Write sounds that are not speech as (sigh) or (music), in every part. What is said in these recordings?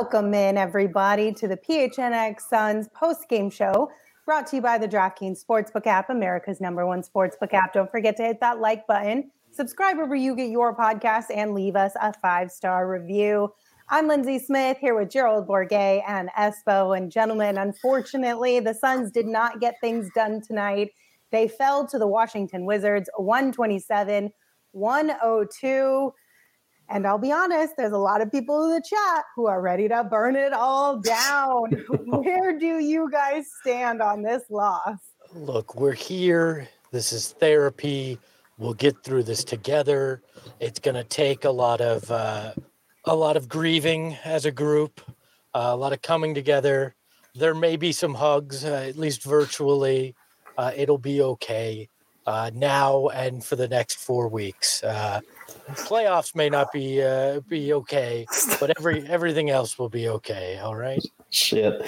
Welcome in, everybody, to the PHNX Suns post-game show brought to you by the DraftKings Sportsbook app, America's number one sportsbook app. Don't forget to hit that like button, subscribe wherever you get your podcast, and leave us a five-star review. I'm Lindsay Smith here with Gerald Bourguet and Espo. And gentlemen, unfortunately, the Suns did not get things done tonight. They fell to the Washington Wizards 127 102. And I'll be honest, there's a lot of people in the chat who are ready to burn it all down. (laughs) Where do you guys stand on this loss? Look, we're here. This is therapy. We'll get through this together. It's going to take a lot of uh, a lot of grieving as a group, uh, a lot of coming together. There may be some hugs, uh, at least virtually. Uh, it'll be okay uh, now and for the next four weeks. Uh, playoffs may not be uh, be okay, but every everything else will be okay. All right. Shit.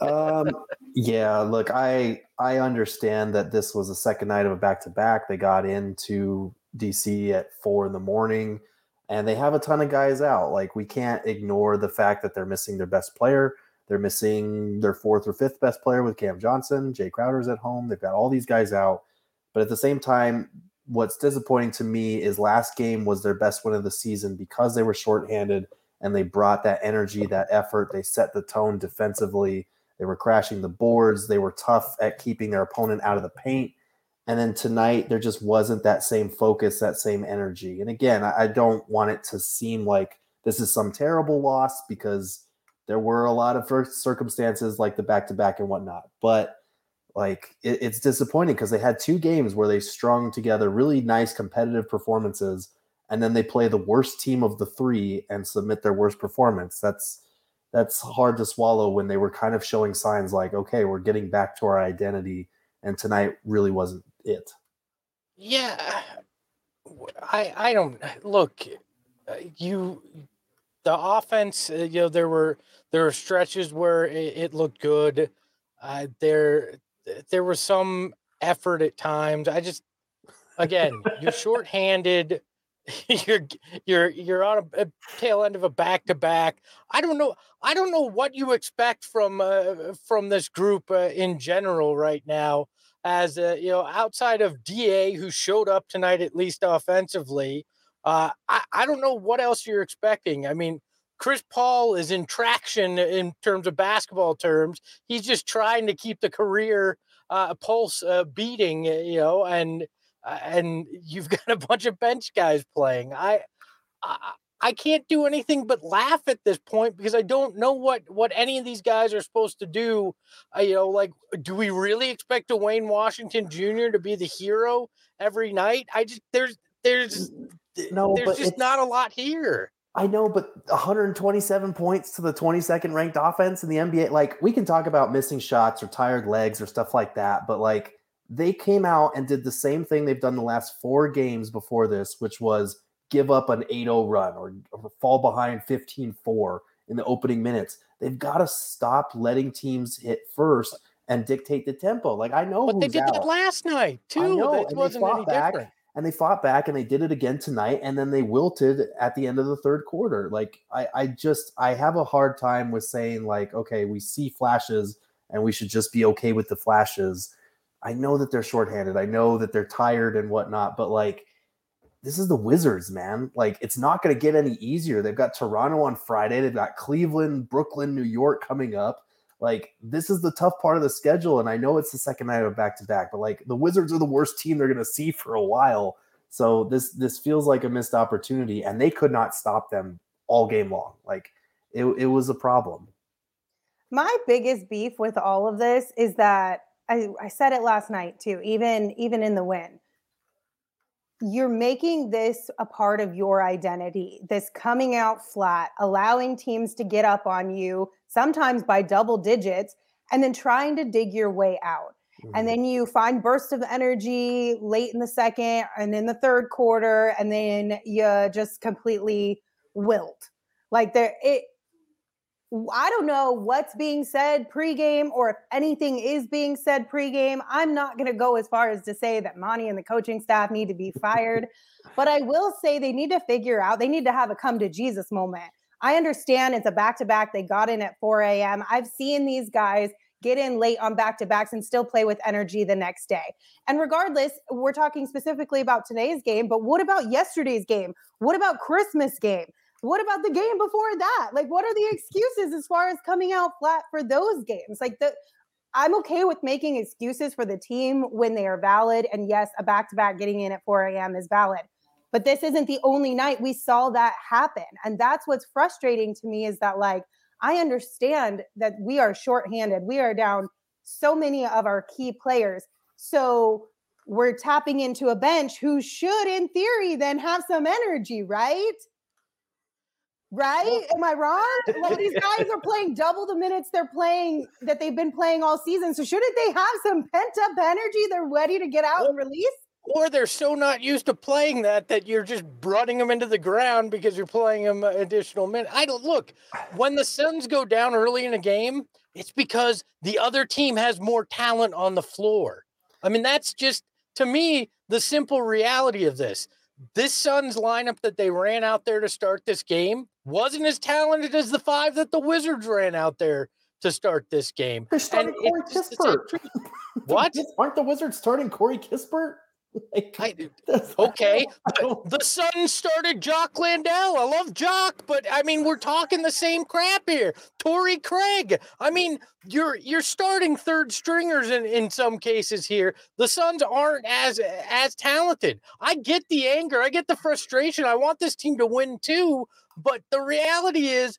Um, yeah. Look, I I understand that this was the second night of a back to back. They got into DC at four in the morning, and they have a ton of guys out. Like we can't ignore the fact that they're missing their best player. They're missing their fourth or fifth best player with Cam Johnson. Jae Crowder's at home. They've got all these guys out. But at the same time, what's disappointing to me is last game was their best win of the season because they were shorthanded and they brought that energy, that effort. They set the tone defensively. They were crashing the boards. They were tough at keeping their opponent out of the paint. And then tonight, there just wasn't that same focus, that same energy. And again, I, don't want it to seem like this is some terrible loss because there were a lot of circumstances like the back to back and whatnot. But like it, it's disappointing because they had two games where they strung together really nice competitive performances and then they play the worst team of the three and submit their worst performance. That's that's hard to swallow when they were kind of showing signs like okay we're getting back to our identity and tonight really wasn't it. Yeah i i don't (sighs) look uh, you the offense uh, you know there were there were stretches where it, it looked good. Uh, there there was some effort at times. I just, again, you're shorthanded. (laughs) you're you're you're on a, a tail end of a back to back. I don't know. I don't know what you expect from uh, from this group uh, in general right now. As uh, you know, outside of Da, who showed up tonight at least offensively, uh, I I don't know what else you're expecting. I mean, Chris Paul is in traction in terms of basketball terms. He's just trying to keep the career uh, pulse uh, beating, you know, and uh, and you've (laughs) got a bunch of bench guys playing. I, I I can't do anything but laugh at this point because I don't know what what any of these guys are supposed to do. Uh, you know, like, do we really expect Duane Washington Jr. to be the hero every night? I just there's there's no, there's just not a lot here. I know, but 127 points to the 22nd ranked offense in the NBA. Like, we can talk about missing shots or tired legs or stuff like that, but like, they came out and did the same thing they've done the last four games before this, which was give up an 8 0 run or, or fall behind 15 4 in the opening minutes. They've got to stop letting teams hit first and dictate the tempo. Like, I know, but they did out. that last night too. Know, it wasn't any back. different and they fought back and they did it again tonight and then they wilted at the end of the third quarter. Like i i just i have a hard time with saying like okay we see flashes and we should just be okay with the flashes. I know that they're shorthanded. I know that they're tired and whatnot but like this is the wizards man. Like it's not going to get any easier. They've got toronto on friday. They've got cleveland brooklyn new york coming up like this is the tough part of the schedule, and I know it's the second night of back to back, but like the Wizards are the worst team they're going to see for a while. So this this feels like a missed opportunity, and they could not stop them all game long. Like it, it was a problem. My biggest beef with all of this is that I, I said it last night too. Even even in the win, you're making this a part of your identity. This coming out flat, allowing teams to get up on you sometimes by double digits, and then trying to dig your way out. Mm-hmm. And then you find bursts of energy late in the second and in the third quarter, and then you just completely wilt. Like there, it. I don't know what's being said pregame or if anything is being said pregame. I'm not going to go as far as to say that Monty and the coaching staff need to be fired, but I will say they need to figure out, they need to have a come to Jesus moment I understand it's a back to back. They got in at 4 a.m. I've seen these guys get in late on back to backs and still play with energy the next day. And regardless, we're talking specifically about today's game, but what about yesterday's game? What about Christmas game? What about the game before that? Like, what are the excuses as far as coming out flat for those games? Like, the I'm okay with making excuses for the team when they are valid. And yes, a back to back getting in at 4 a.m. is valid. But this isn't the only night we saw that happen. And that's what's frustrating to me is that, like, I understand that we are shorthanded. We are down so many of our key players. So we're tapping into a bench who should, in theory, then have some energy, right? Right? Am I wrong? (laughs) Well, these guys are playing double the minutes they're playing that they've been playing all season. So shouldn't they have some pent up energy they're ready to get out and release? Or they're so not used to playing that that you're just running them into the ground because you're playing them additional minutes. I don't look when the Suns go down early in a game, it's because the other team has more talent on the floor. I mean, that's just to me the simple reality of this. This Suns lineup that they ran out there to start this game wasn't as talented as the five that the Wizards ran out there to start this game. They're starting Corey Kispert. (laughs) what? Aren't the Wizards starting Corey Kispert? (laughs) Like, I, (laughs) okay, the, the Suns started Jock Landale. I love Jock, but I mean, we're talking the same crap here. Torrey Craig. I mean, you're you're starting third stringers in, in some cases here. The Suns aren't as as talented. I get the anger, I get the frustration. I want this team to win too, but the reality is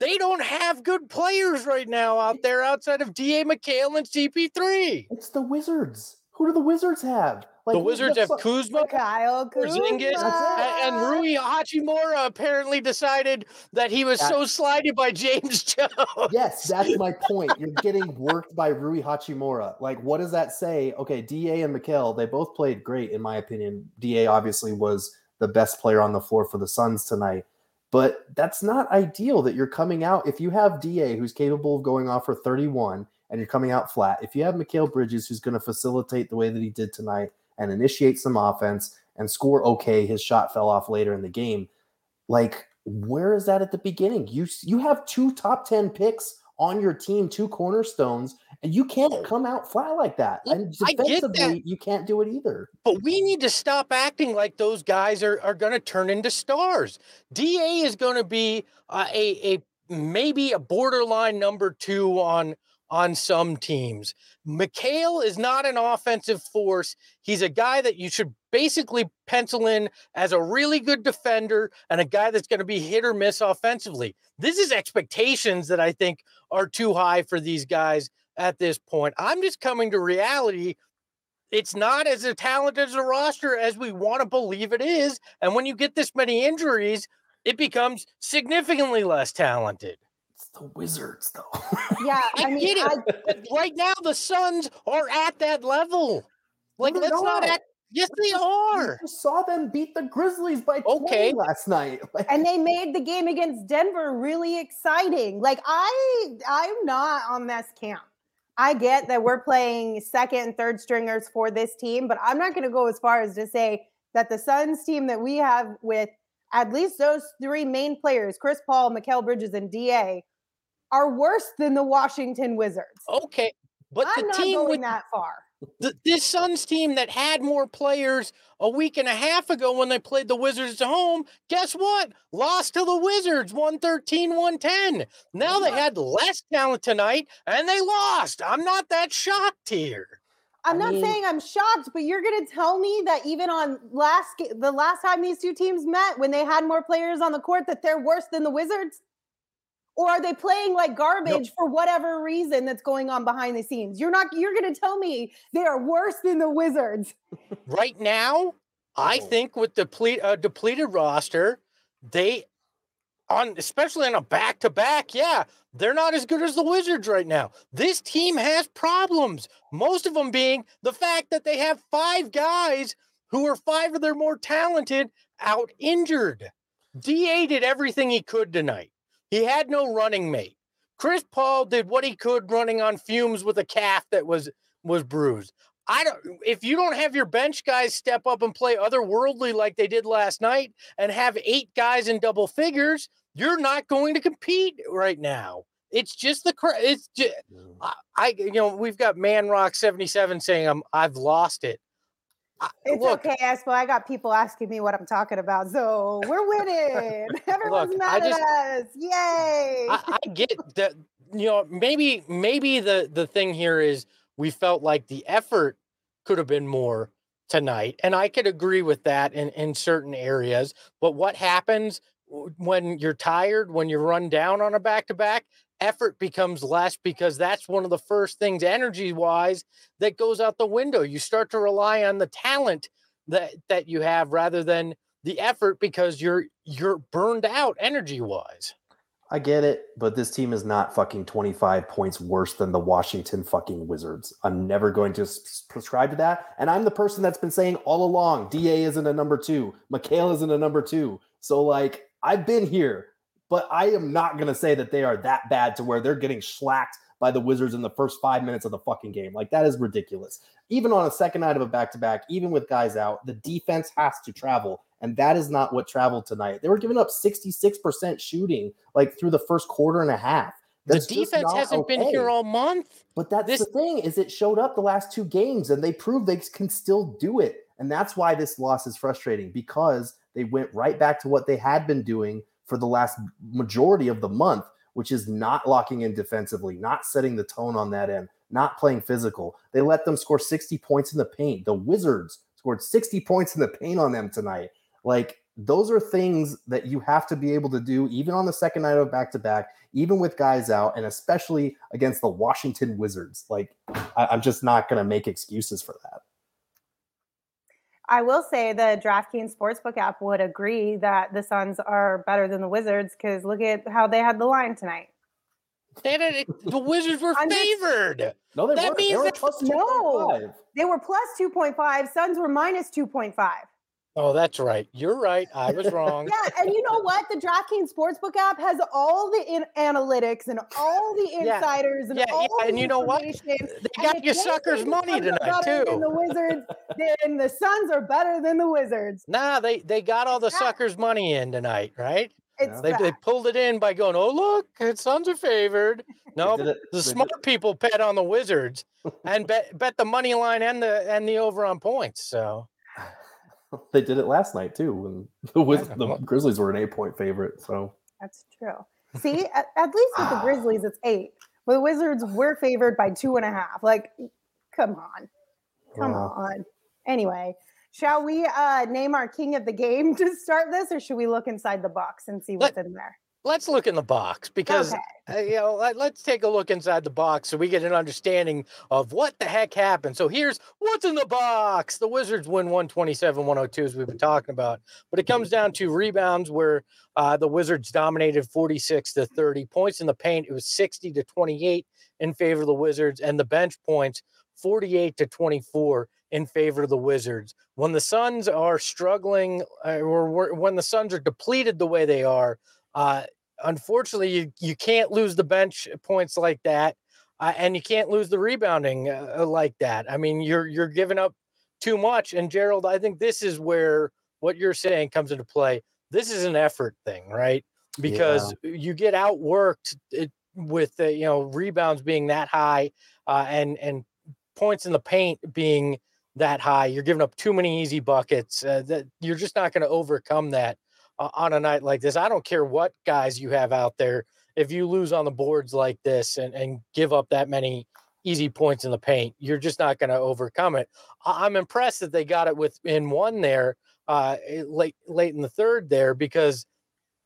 they don't have good players right now out there outside of DA Mikal and CP3. It's the Wizards. Who do the Wizards have? Like, the Wizards have Kuzma, Kyle Porzingis, and, and Rui Hachimura apparently decided that he was so slighted by (laughs) James Jones. Yes, that's my point. You're getting worked by Rui Hachimura. Like, what does that say? Okay, Da and Mikal, they both played great, in my opinion. Da obviously was the best player on the floor for the Suns tonight. But that's not ideal that you're coming out. If you have Da who's capable of going off for 31 and you're coming out flat, if you have Mikal Bridges who's going to facilitate the way that he did tonight, and initiate some offense and score okay. His shot fell off later in the game. Like, where is that at the beginning? You you have two top 10 picks on your team, two cornerstones, and you can't come out flat like that. And defensively, you can't do it either. But we need to stop acting like those guys are, are going to turn into stars. DA is going to be uh, a, a maybe a borderline number two on on some teams. Mikal is not an offensive force. He's a guy that you should basically pencil in as a really good defender and a guy that's going to be hit or miss offensively. This is expectations that I think are too high for these guys at this point. I'm just coming to reality. It's not as talented as a roster as we want to believe it is. And when you get this many injuries, it becomes significantly less talented the Wizards, though. yeah, (laughs) I, I mean, get it. I, right now, the Suns are at that level. Like, let's not. not act. Yes, they are. You saw them beat the Grizzlies by okay. last night, (laughs) and they (laughs) made the game against Denver really exciting. Like, I, I'm not on this camp. I get that we're playing second and third stringers for this team, but I'm not going to go as far as to say that the Suns team that we have with at least those three main players, Chris Paul, Mikal Bridges, and DA, are worse than the Washington Wizards. Okay. But I'm the not team going with that far. the, this Suns team that had more players a week and a half ago when they played the Wizards at home, guess what? Lost to the Wizards 113 110. Now they uh-huh. had less talent tonight and they lost. I'm not that shocked here. I'm I not mean- saying I'm shocked, but you're going to tell me that even on last the last time these two teams met, when they had more players on the court, that they're worse than the Wizards? Or are they playing like garbage for whatever reason that's going on behind the scenes? You're not. You're going to tell me they are worse than the Wizards. (laughs) Right now, I think with the deplete, uh, depleted roster, they on especially on a back to back, yeah, they're not as good as the Wizards right now. This team has problems. Most of them being the fact that they have five guys who are five of their more talented out injured. Da did everything he could tonight. He had no running mate. Chris Paul did what he could running on fumes with a calf that was was bruised. I don't if you don't have your bench guys step up and play otherworldly like they did last night and have eight guys in double figures, you're not going to compete right now. It's just the it's just, I, I you know we've got Man Rock 77 saying I'm I've lost it. It's look, okay, Espo. I got people asking me what I'm talking about, so we're winning. (laughs) Everyone's Look, mad I at us. Yay! I, I get that you know maybe maybe the the thing here is we felt like the effort could have been more tonight and i could agree with that in in certain areas but what happens when you're tired when you run down on a back to back effort becomes less because that's one of the first things energy wise that goes out the window you start to rely on the talent that that you have rather than the effort because you're you're burned out energy wise I get it, but this team is not fucking 25 points worse than the Washington fucking Wizards. I'm never going to prescribe to that. And I'm the person that's been saying all along DA isn't a number two, Mikal isn't a number two. So, like, I've been here, but I am not going to say that they are that bad to where they're getting schlacked by the Wizards in the first five minutes of the fucking game. Like, that is ridiculous. Even on a second night of a back to back, even with guys out, the defense has to travel. And that is not what traveled tonight. They were giving up 66% shooting like through the first quarter and a half. That's the defense hasn't been here all month. But that's This- the thing is it showed up the last two games and they proved they can still do it. And that's why this loss is frustrating because they went right back to what they had been doing for the last majority of the month, which is not locking in defensively, not setting the tone on that end, not playing physical. They let them score 60 points in the paint. The Wizards scored 60 points in the paint on them tonight. Like those are things that you have to be able to do even on the second night of back to back, even with guys out, and especially against the Washington Wizards. Like, I, I'm just not going to make excuses for that. I will say the DraftKings Sportsbook app would agree that the Suns are better than the Wizards because look at how they had the line tonight. They had it- the Wizards were I'm just- favored. No, they That weren't. They means were that- plus No. 2.5. They were plus 2.5, Suns were minus 2.5. Oh, that's right. You're right. I was (laughs) wrong. Yeah, and you know what? The DraftKings Sportsbook app has all the in- analytics and all the Yeah. insiders and Yeah, all yeah, the and you know what? They got if your suckers money tonight too. Than the Wizards, then the Suns are better than the Wizards. Nah, they they got all the Yeah. suckers' money in tonight, right? It's They, they pulled it in by going, "Oh look, the Suns are favored." No, did it- the smart people bet on the Wizards and bet bet the money line and the and the over on points. So (laughs) They did it last night too when (laughs) the, Wiz- the Grizzlies were an eight point favorite. So That's true. See, at, at least with the (laughs) Grizzlies, it's eight. With the Wizards, we're favored by two and a half. Like, come on. Come Wow. on. Anyway, shall we uh, name our king of the game to start this, or should we look inside the box and see what's in there? Let's look in the box because Okay. uh, you know let, let's take a look inside the box so we get an understanding of what the heck happened. So here's what's in the box. The wizards win 127 102 as we've been talking about but it comes down to rebounds where uh, the wizards dominated 46 to 30 points in the paint. It was 60 to 28 in favor of the wizards and the bench points 48 to 24 in favor of the wizards. When the suns are struggling uh, or when the suns are depleted the way they are uh, unfortunately, you, you can't lose the bench points like that, uh, and you can't lose the rebounding uh, like that. I mean, you're you're giving up too much. And Gerald, I think this is where what you're saying comes into play. This is an effort thing, right? Because yeah. you get outworked it, with the you know rebounds being that high uh, and and points in the paint being that high. You're giving up too many easy buckets. Uh, that you're just not going to overcome that uh, on a night like this. I don't care what guys you have out there. If you lose on the boards like this and, and give up that many easy points in the paint, you're just not going to overcome it. I'm impressed that they got it with in one there uh, eh, late late in the third there because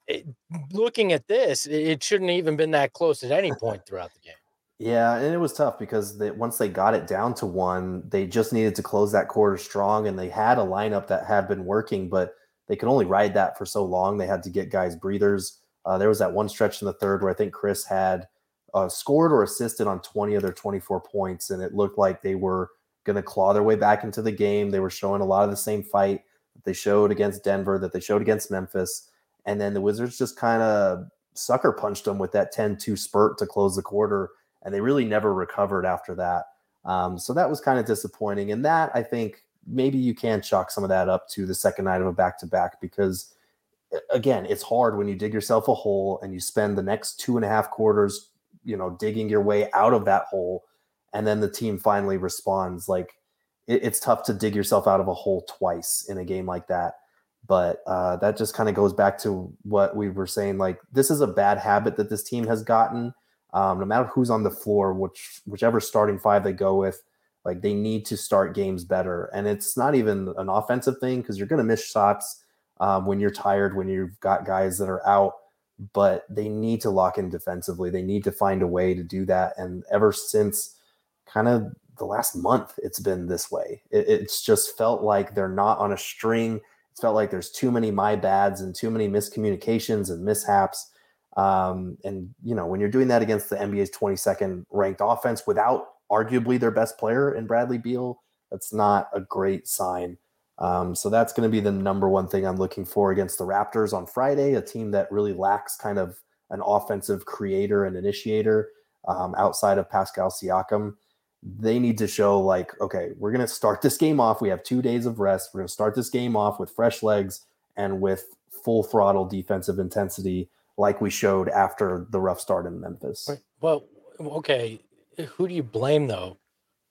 it, looking at this, it shouldn't even been that close at any point throughout the game. Yeah, and it was tough because they, once they got it down to one, they just needed to close that quarter strong, and they had a lineup that had been working, but they could only ride that for so long. They had to get guys breathers. Uh, there was that one stretch in the third where I think Chris had uh, scored or assisted on 20 of their 24 points, and it looked like they were going to claw their way back into the game. They were showing a lot of the same fight that they showed against Denver, that they showed against Memphis, and then the Wizards just kind of sucker punched them with that 10-2 spurt to close the quarter and they really never recovered after that. Um, so that was kind of disappointing. And that I think maybe you can chalk some of that up to the second night of a back to back because again, it's hard when you dig yourself a hole and you spend the next two and a half quarters, you know, digging your way out of that hole, and then the team finally responds. Like it, it's tough to dig yourself out of a hole twice in a game like that. But uh, that just kind of goes back to what we were saying. Like this is a bad habit that this team has gotten um, no matter who's on the floor, which whichever starting five they go with, like they need to start games better. And it's not even an offensive thing because you're going to miss shots um, when you're tired, when you've got guys that are out. But they need to lock in defensively. They need to find a way to do that. And ever since kind of the last month, it's been this way. It, it's just felt like they're not on a string. It felt like there's too many my bads and too many miscommunications and mishaps um, and you know, when you're doing that against the NBA's 22nd ranked offense without arguably their best player in Bradley Beal, that's not a great sign. Um, so that's going to be the number one thing I'm looking for against the Raptors on Friday, a team that really lacks kind of an offensive creator and initiator um, outside of Pascal Siakam. They need to show like, okay, we're going to start this game off. We have two days of rest. We're going to start this game off with fresh legs and with full throttle defensive intensity like we showed after the rough start in Memphis. Well, okay, who do you blame though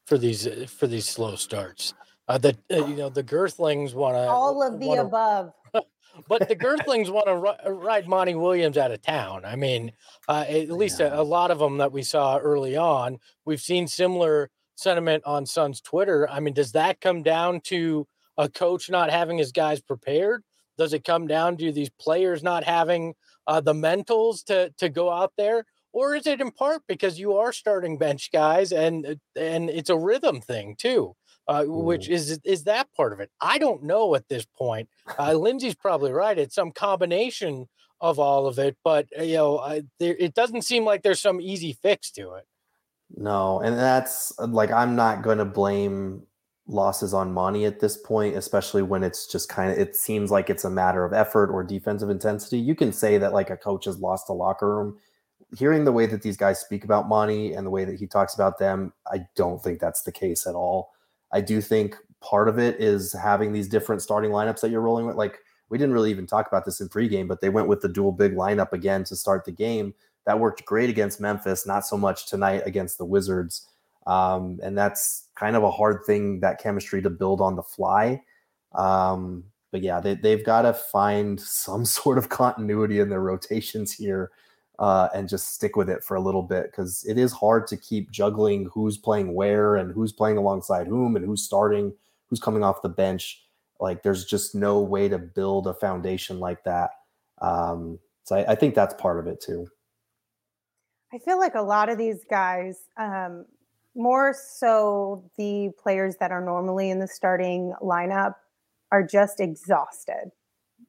for these for these slow starts? Uh, the uh, you know the Girthlings want to all of the wanna, above. (laughs) but the (laughs) Girthlings want to r- ride Monty Williams out of town. I mean, uh, at least yeah. a, a, lot of them that we saw early on. We've seen similar sentiment on Suns Twitter. I mean, does that come down to a coach not having his guys prepared? Does it come down to these players not having uh, the mentals to to go out there, or is it in part because you are starting bench guys and uh, and it's a rhythm thing too? Uh, which is is that part of it? I don't know at this point. Uh, Lindsay's probably right. It's some combination of all of it, but uh, you know, I, there, it doesn't seem like there's some easy fix to it. No, and that's like I'm not going to blame losses on Monty at this point, especially when it's just kind of it seems like it's a matter of effort or defensive intensity. You can say that like a coach has lost a locker room. Hearing the way that these guys speak about Monty and the way that he talks about them, I don't think that's the case at all. I do think part of it is having these different starting lineups that you're rolling with. Like we didn't really even talk about this in pregame, but they went with the dual big lineup again to start the game. That worked great against Memphis, not so much tonight against the Wizards. Um, and that's kind of a hard thing that chemistry to build on the fly. Um, but yeah, they, they've got to find (laughs) some sort of continuity in their rotations here uh, and just stick with it for a little bit because it is hard to keep juggling who's playing where and who's playing alongside whom and who's starting, who's coming off the bench. Like there's just no way to build a foundation like that. Um, so I, I think that's part of it too. I feel like a lot of these guys, um, more so the players that are normally in the starting lineup are just exhausted.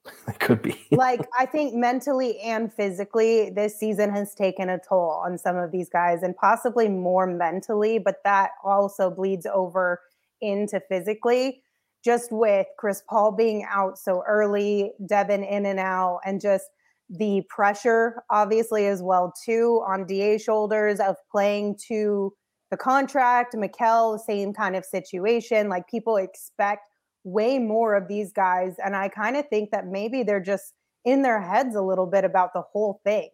(laughs) It could be. like I think mentally and physically, this season has taken a toll on some of these guys, and possibly more mentally, but that also bleeds over into physically. Just with Chris Paul being out so early, Devin in and out, and just the pressure, obviously, as well too, on Da shoulders of playing to the contract, Mikal, same kind of situation. Like people expect way more of these guys. And I kind of think that maybe they're just in their heads a little bit about the whole thing.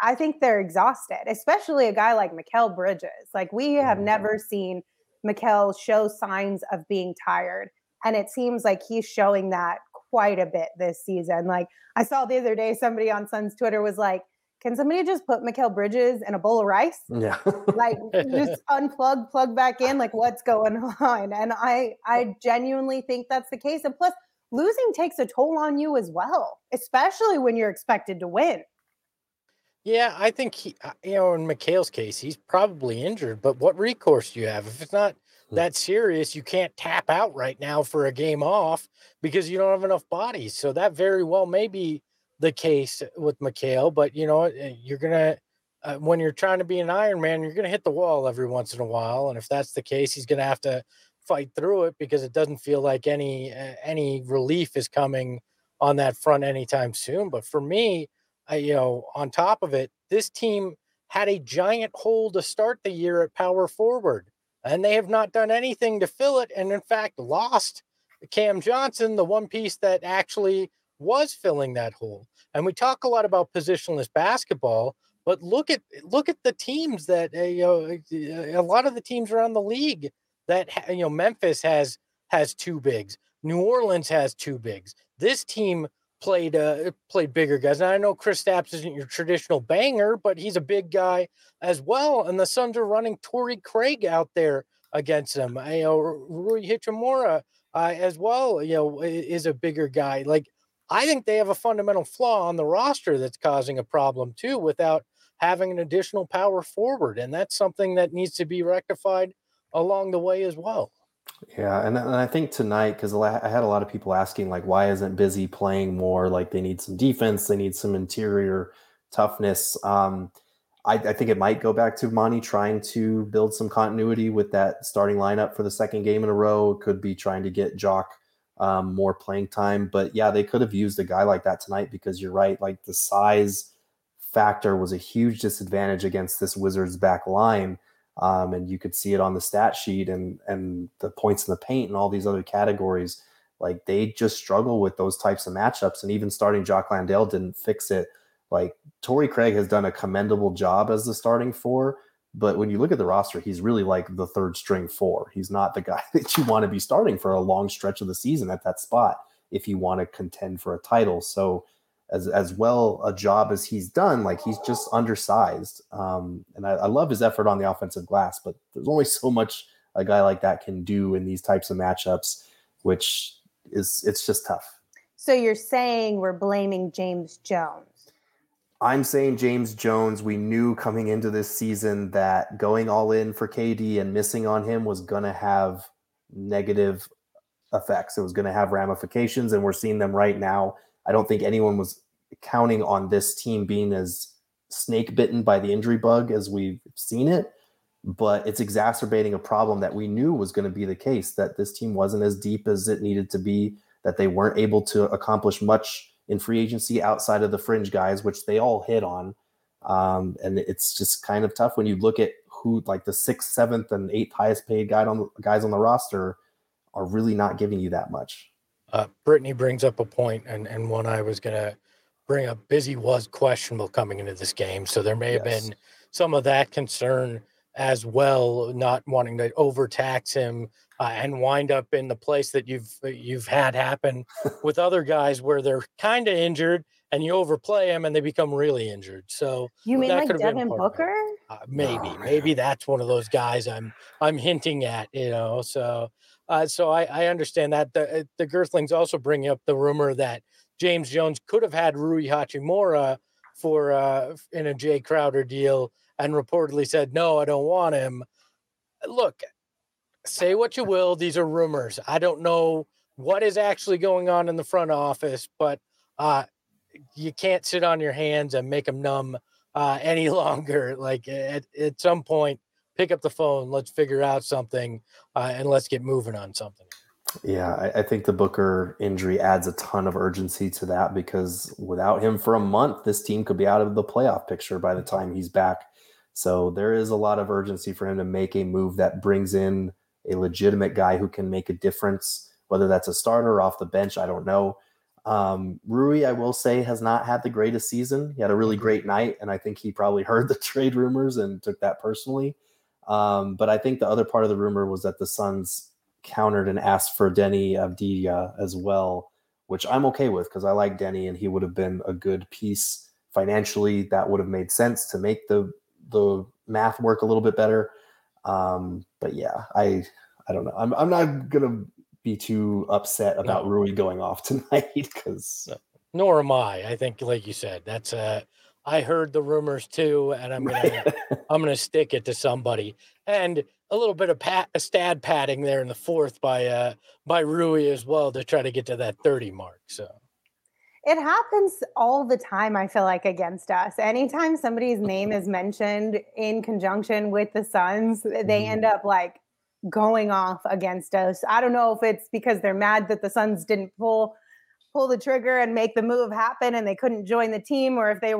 I think they're exhausted, especially a guy like Mikal Bridges. Like we have mm-hmm. never seen Mikal show signs of being tired. And it seems like he's showing that quite a bit this season. Like I saw the other day, somebody on Suns Twitter was like, can somebody just put Mikal Bridges in a bowl of rice? Yeah. like just (laughs) unplug, plug back in, like what's going (laughs) on? And I I genuinely think that's the case. And plus, losing takes a toll on you as well, especially when you're expected to win. Yeah, I think he, uh, you know, in Mikal's case, he's probably injured, but what recourse do you have? If it's not hmm. that serious, you can't tap out right now for a game off because you don't have enough bodies. So that very well may be the case with Mikal, but you know, eh, you're gonna uh, when you're trying to be an Iron Man, you're gonna hit the wall every once in a while, and if that's the case, he's gonna have to fight through it because it doesn't feel like any uh, any relief is coming on that front anytime soon. But for me, I, you know, on top of it, this team had a giant hole to start the year at power forward, and they have not done anything to fill it, and in fact, lost Cam Johnson, the one piece that actually was filling that hole. And we talk a lot about positionless basketball, but look at look at the teams that uh, you know a lot of the teams around the league that you know Memphis has has two bigs, New Orleans has two bigs. This team played uh played bigger guys. And I know Kristaps isn't your traditional banger, but he's a big guy as well. And the Suns are running Torrey Craig out there against them. You know, Rui Hachimura uh, as well. You know, is a bigger guy. Like I think they have a fundamental flaw on the roster that's causing a problem too without having an additional power forward. And that's something that needs to be rectified along the way as well. Yeah, and, and I think tonight because I had a lot of people asking like, why isn't Busy playing more? Like they need some defense, they need some interior toughness. Um, I, I, think it might go back to Monty trying to build some continuity with that starting lineup for the second game in a row. It could be trying to get Jock um, more playing time. But yeah, they could have used a guy like that tonight because you're right. Like the size factor was a huge disadvantage against this Wizards back line. Um, and you could see it on the stat sheet and and the points in the paint and all these other categories. Like they just struggle with those types of matchups, and even starting Jock Landale didn't fix it. Like Torrey Craig has done a commendable job as the starting four, but when you look at the roster, he's really like the third string four. He's not the guy (laughs) that you want to be starting for a long stretch of the season at that spot if you want to contend for a title. So as as well a job as he's done, like he's just undersized. Um, and I, I love his effort on the offensive glass, but there's only so much a guy like that can do in these types of matchups, which is it's just tough. So you're saying we're blaming James Jones? I'm saying James Jones, we knew coming into this season that going all in for KD and missing on him was going to have negative effects. It was going to have ramifications, and we're seeing them right now. I don't think anyone was counting on this team being as snake bitten by the injury bug as we've seen it, but it's exacerbating a problem that we knew was going to be the case that this team wasn't as deep as it needed to be, that they weren't able to accomplish much in free agency outside of the fringe guys, which they all hit on. Um, and it's just kind of tough when you look at who like the sixth, seventh, and eighth highest paid guy on the, guys on the roster are really not giving you that much. Uh, Brittany brings up a point, and and one I was gonna bring up. Busy was questionable coming into this game, so there may have yes. been some of that concern as well, not wanting to overtax him uh, and wind up in the place that you've uh, you've had happen (laughs) with other guys where they're kind of injured and you overplay them and they become really injured. So you mean like Devin Booker? Uh, maybe, oh, maybe that's one of those guys I'm I'm hinting at. You know, so uh, so I, I understand that the uh, the Girthlings also bring up the rumor that James Jones could have had Rui Hachimura for uh, in a Jae Crowder deal and reportedly said no, I don't want him. Look, say what you will, these are rumors. I don't know what is actually going on in the front office, but uh, you can't sit on your hands and make them numb uh, (laughs) any longer. Like at, at some point, pick up the phone, let's figure out something, uh, and let's get moving on something. Yeah, I, I, think the Booker injury adds a ton of urgency to that because without him for a month, this team could be out of the playoff picture by the time he's back So there is a lot of urgency for him to make a move that brings in a legitimate guy who can make a difference, whether that's a starter or off the bench. I don't know. Um, Rui, I will say, has not had the greatest season. He had a really great night, and I think he probably (laughs) heard the trade rumors and took that personally. Um, but I think the other part of the rumor was that the Suns countered and asked for Deni Avdija as well, which I'm okay with because I like Deni and he would have been a good piece financially. That would have made sense to make the the math work a little bit better. Um, but yeah, I I don't know. I'm I'm not gonna be too upset about no. Rui going off (laughs) tonight because nor am I. I think, like you said, that's uh I heard the rumors too, and I'm gonna (laughs) I'm gonna stick it to somebody. And a little bit of pat a stat padding there in the fourth by uh by Rui as well to try to get to that 30 mark. So it happens all the time, I feel like, against us. Anytime somebody's name is mentioned in conjunction with the Suns, they mm-hmm. end up like going off against us. I don't know if it's because they're mad that the Suns didn't pull pull the trigger and make the move happen and they couldn't join the team or if they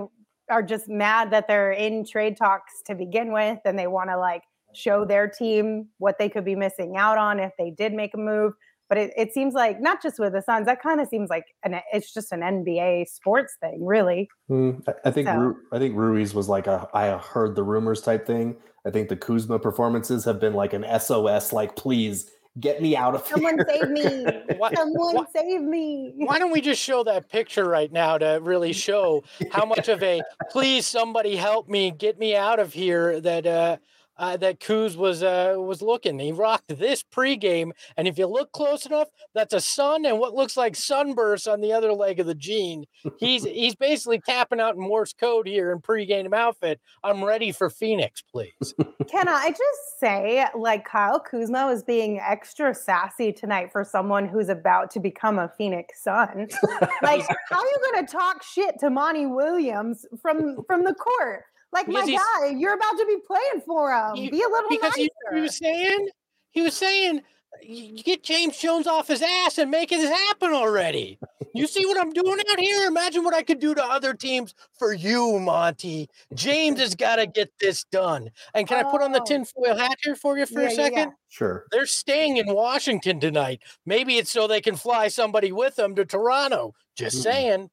are just mad that they're in trade talks to begin with and they want to like show their team what they could be missing out on if they did make a move. But it, it seems like not just with the Suns, that kind of seems like an it's just an NBA sports thing, really. Mm, I, think so. I think Rui's was like a I heard the rumors type thing. I think the Kuzma performances have been like an SOS, like please get me out of Someone here. save me. (laughs) Someone save me. Why don't we just show that picture right now to really show how (laughs) much of a please somebody help me, get me out of here that uh uh, that Kuz was uh, was looking. He rocked this pregame, and if you look close enough, that's a sun and what looks like sunburst on the other leg of the jean. He's (laughs) he's basically tapping out in Morse code here in pregame outfit. I'm ready for Phoenix, please. Can I just say, like Kyle Kuzma was being extra sassy tonight for someone who's about to become a Phoenix Sun. (laughs) like, how are you going to talk shit to Monty Williams from from the court? Like because my guy, you're about to be playing for him. He, be a little because nicer. He, he was saying, he was saying, you get James Jones off his ass and make it happen already. You see what I'm doing out here? Imagine what I could do to other teams for you, Monty. James has got to get this done. And can oh. I put on the oh. tinfoil hat here for you for yeah, a second? Yeah. Sure. They're staying in Washington tonight. Maybe it's so they can fly somebody with them to Toronto. Just mm. saying.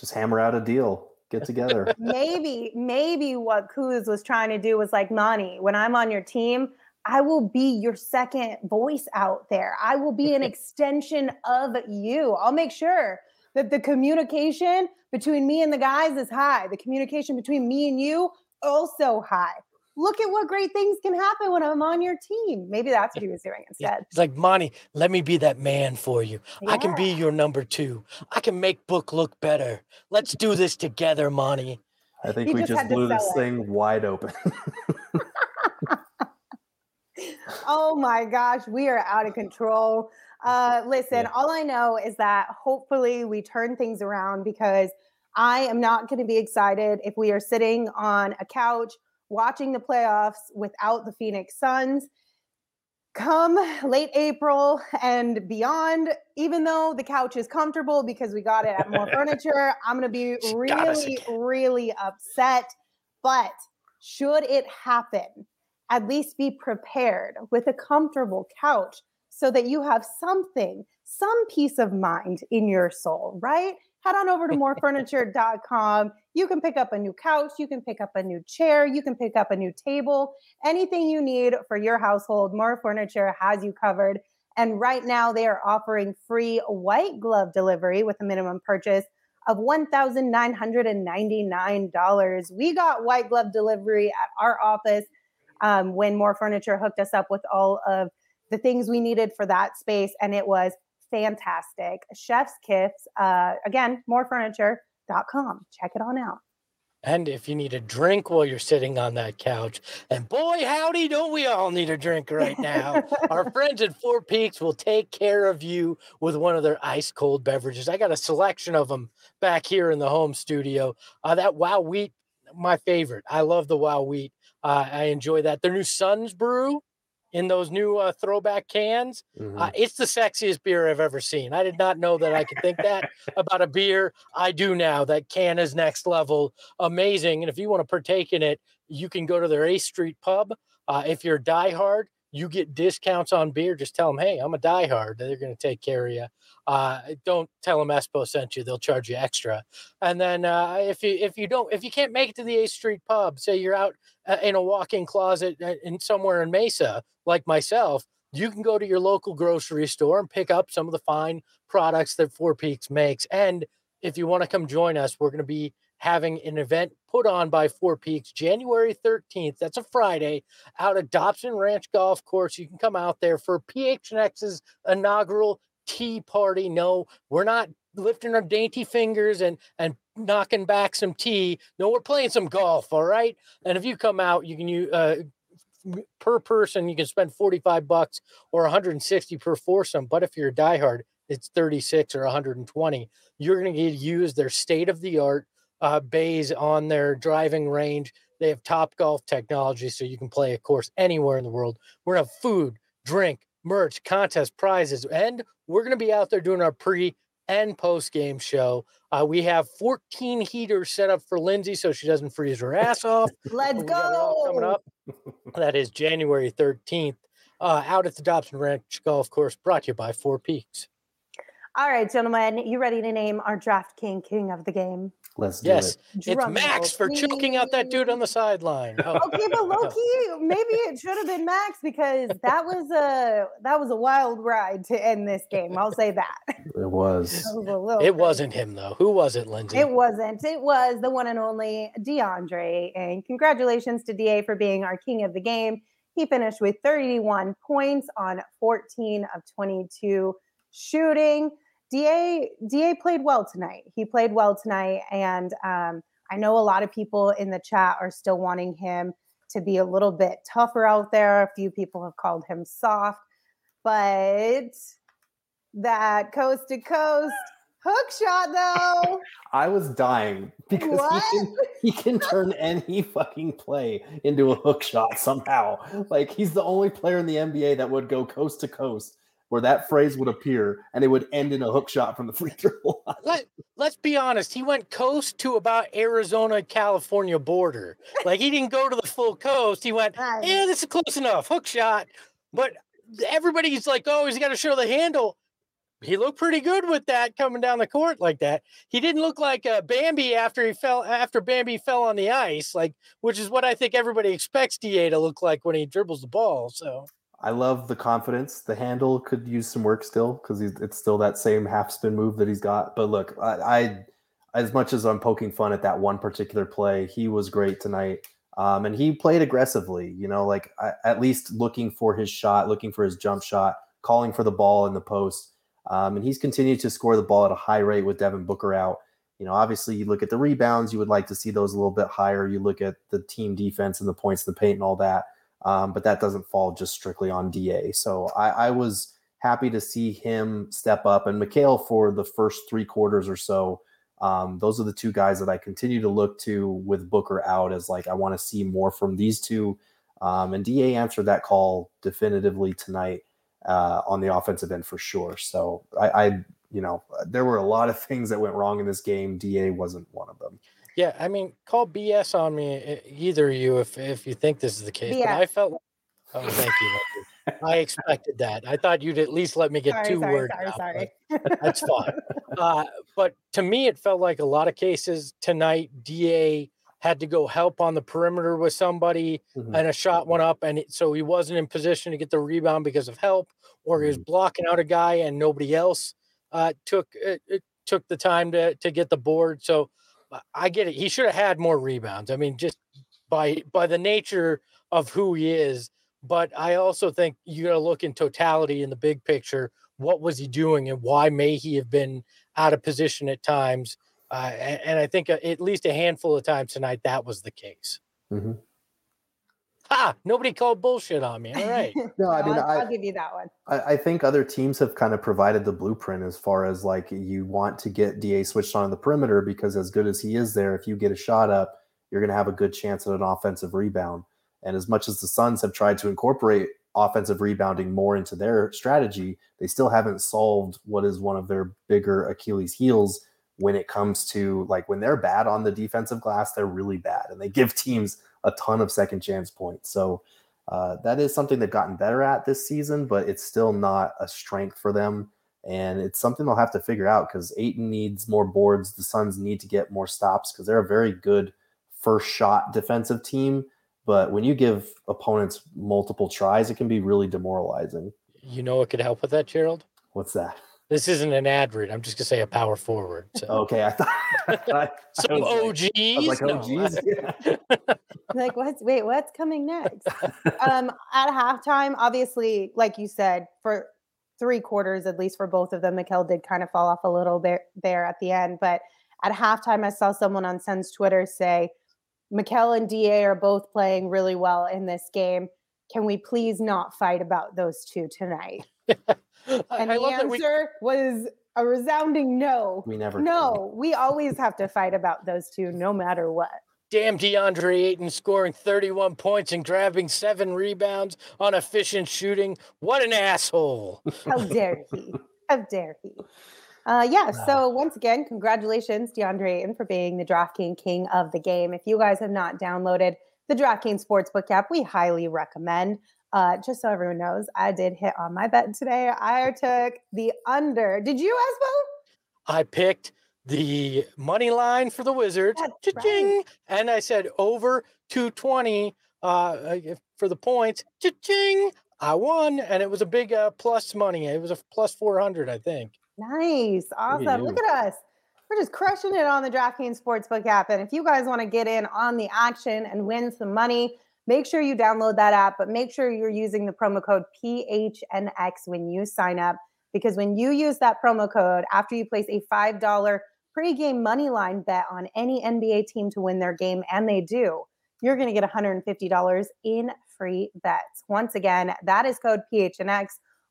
Just hammer out a deal get together. (laughs) maybe, maybe what Kuz was trying to do was like, Monty, when I'm on your team, I will be your second voice out there. I will be an (laughs) extension of you. I'll make sure that the communication between me and the guys is high. The communication between me and you also high look at what great things can happen when I'm on your team. Maybe that's what he was doing (laughs) instead. It's like, Monty, let me be that man for you. Yeah. I can be your number two. I can make Book look better. Let's do this together, Monty. I think he we just, just blew this it. thing wide open. (laughs) oh my gosh, we are out of control. Uh, listen, yeah. all I know is that hopefully we turn things around because I am not going to be excited if we are sitting on a couch watching the playoffs without the Phoenix Suns come late April and beyond, even though the couch is comfortable because we got it at more (laughs) furniture, I'm going to be really, really upset. But should it happen, at least be prepared with a comfortable couch so that you have something, some peace of mind in your soul, right? Head on over to (laughs) morefurniture.com. You can pick up a new couch, you can pick up a new chair, you can pick up a new table, anything you need for your household. More Furniture has you covered. And right now, they are offering free white glove delivery with a minimum purchase of $1,999. We got white glove delivery at our office um, when More Furniture hooked us up with all of the things we needed for that space. And it was fantastic. Chef's Kiss, uh, again, morefurniture.com. Check it on out. And if you need a drink while you're sitting on that couch, and boy, howdy, don't we all need a drink right now? (laughs) Our friends at Four Peaks will take care of you with one of their ice cold beverages. I got a selection of them back here in the home studio. Uh, that Wow Wheat, my favorite. I love the Wow Wheat. Uh, I enjoy that. Their new Suns Brew in those new uh, throwback cans. Mhm. Uh, it's the sexiest beer I've ever seen. I did not know that I could think that about a beer. I do now. That can is next level, amazing. And if you want to partake in it, you can go to their A Street pub. Uh, if you're diehard, you get discounts on beer. Just tell them, hey, I'm a diehard. They're going to take care of you. Uh, don't tell them Espo sent you; they'll charge you extra. And then uh, if you if you don't if you can't make it to the A Street pub, say you're out uh, in a walk-in closet uh, in somewhere in Mesa, like myself, you can go to your local grocery store and pick up some of the fine products that Four Peaks makes. And if you want to come join us, we're going to be having an event put on by Four Peaks January 13th. That's a Friday out at Dobson Ranch Golf Course. You can come out there for PHNX's inaugural tea party. No, we're not lifting our dainty fingers and and knocking back some tea. No, we're playing some golf. All right. And if you come out, you can use uh, per person you can spend 45 bucks or 160 per foursome. But if you're a diehard, it's 36 or 120. You're going to get use their state of the art uh, bays on their driving range. They have top golf technology, so you can play a course anywhere in the world. We're gonna have food, drink, merch, contest, prizes, and we're gonna be out there doing our pre and post game show. Uh, we have 14 heaters set up for Lindsay so she doesn't freeze her ass off. Let's We got it all coming go. up. That is January 13th, uh, out at the Dobson Ranch Golf Course, brought to you by Four Peaks. All right, gentlemen, you ready to name our draft king king of the game? Let's do Yes, it. it's Max roll, for choking out that dude on the sideline. Oh, Okay, but low key, maybe it should have been Max because that was a that was a wild ride to end this game. I'll say that. It was. That was a little It wasn't him though. Who was it, Lindsay? It wasn't. It was the one and only DeAndre. And congratulations to DA for being our king of the game. He finished with 31 points on 14 of 22 shooting. DA DA played well tonight. He played well tonight, and um, I know a lot of people in the chat are still wanting him to be a little bit tougher out there. A few people have called him soft, but that coast to coast hook shot though. (laughs) I was dying because he can, he can turn any fucking play into a hook shot somehow. Like he's the only player in the NBA that would go coast to coast where that phrase would appear and it would end in a hook shot from the (laughs) free throw line. Let, let's be honest. He went coast to about Arizona, California border. Like he didn't go to the full coast. He went, yeah, this is close enough. Hook shot. But everybody's like, oh, he's got to show the handle. He looked pretty good with that coming down the court like that. He didn't look like uh, Bambi after he fell after Bambi fell on the ice, like which is what I think everybody expects Da to look like when he dribbles the ball. So I love the confidence. The handle could use some work still because it's still that same half spin move that he's got. But look, I, I as much as I'm poking fun at that one particular play, he was great tonight. Um, and he played aggressively, you know, like I, at least looking for his shot, looking for his jump shot, calling for the ball in the post. Um, and he's continued to score the ball at a high rate with Devin Booker out. You know, obviously, you look at the rebounds, you would like to see those a little bit higher. You look at the team defense and the points in the paint and all that. Um, but that doesn't fall just strictly on DA. So I, I was happy to see him step up and Mikal for the first three quarters or so. Um, those are the two guys that I continue to look to with Booker out as like I want to see more from these two. Um, and DA answered that call definitively tonight uh, on the offensive end for sure. So I, I, you know, there were a lot of (laughs) things that went wrong in this game. DA wasn't one of them. Yeah, I mean, call BS on me, either of you, if if you think this is the case. But I felt. Oh, thank you. I expected that. I thought you'd at least let me get sorry, two sorry, words sorry, out. sorry. but That's fine. Uh, but to me, it felt like a lot of cases tonight. Da had to go help on the perimeter with somebody, Mhm. and a shot went up, and it, so he wasn't in position to get the rebound because of help, or he was blocking out a guy, and nobody else uh, took uh, uh, took the time to to get the board. So I get it. He should have had more rebounds. I mean, just by by the nature of who he is. But I also think you got to look in totality in the big picture. What was he doing, and why may he have been out of position at times? Uh, and, and I think uh, at least a handful of times tonight that was the case. Mhm. Ha! Nobody called bullshit on me. All right. (laughs) No, I mean, I'll, I, I'll give you that one. I, I think other teams have kind of provided the blueprint as far as like you want to get Da switched on the perimeter because as good as he is there, if you get a shot up, you're going to have a good chance at an offensive rebound. And as much as the Suns have tried to incorporate offensive rebounding more into their strategy, they still haven't solved what is one of their bigger Achilles heels when it comes to like when they're bad on the defensive glass, they're really bad and they give teams a ton of second chance points. So uh, that is something they've gotten better at this season, but it's still not a strength for them. And it's something they'll have to figure out because Ayton needs more boards. The Suns need to get more stops because they're a very good first shot defensive team. But when you give opponents multiple tries, it can be really demoralizing. You know what could help with that, Gerald? What's that? This isn't an ad read. I'm just gonna say a power forward. So. Okay, I thought (laughs) I, (laughs) some I OGs. Like, I was like, No. (laughs) Yeah. Like what's wait what's coming next? Um at halftime obviously like you said for three quarters at least for both of them Mikal did kind of fall off a little bit there at the end but at halftime i saw someone on sun's twitter say Mikal and da are both playing really well in this game. Can we please not fight about those two tonight? (laughs) And I the answer we, was a resounding no. We never can. no we always have to fight about those two no matter what damn DeAndre Ayton scoring 31 points and grabbing seven rebounds on efficient shooting. What an asshole! How dare he? How dare he? Uh, yeah, so once again, congratulations, DeAndre Ayton, for being the DraftKings king of the game. If you guys have not downloaded the DraftKings Sportsbook app, we highly recommend. Uh, just so everyone knows, I did hit on my bet today. I took the under. Did you, Espo? I picked the money line for the Wizards, cha-ching, and I said over 220 uh, for the points, cha-ching. I won, and it was a big uh, plus money. It was a plus 400, I think. Nice. Awesome. Look at us. We're just crushing it on the DraftKings Sportsbook app. And if you guys want to get in on the action and win some money, make sure you download that app, but make sure you're using the promo code PHNX when you sign up. Because when you use that promo code after you place a $5 pregame money line bet on any NBA team to win their game, and they do, you're going to get $150 in free bets. Once again, that is code PHNX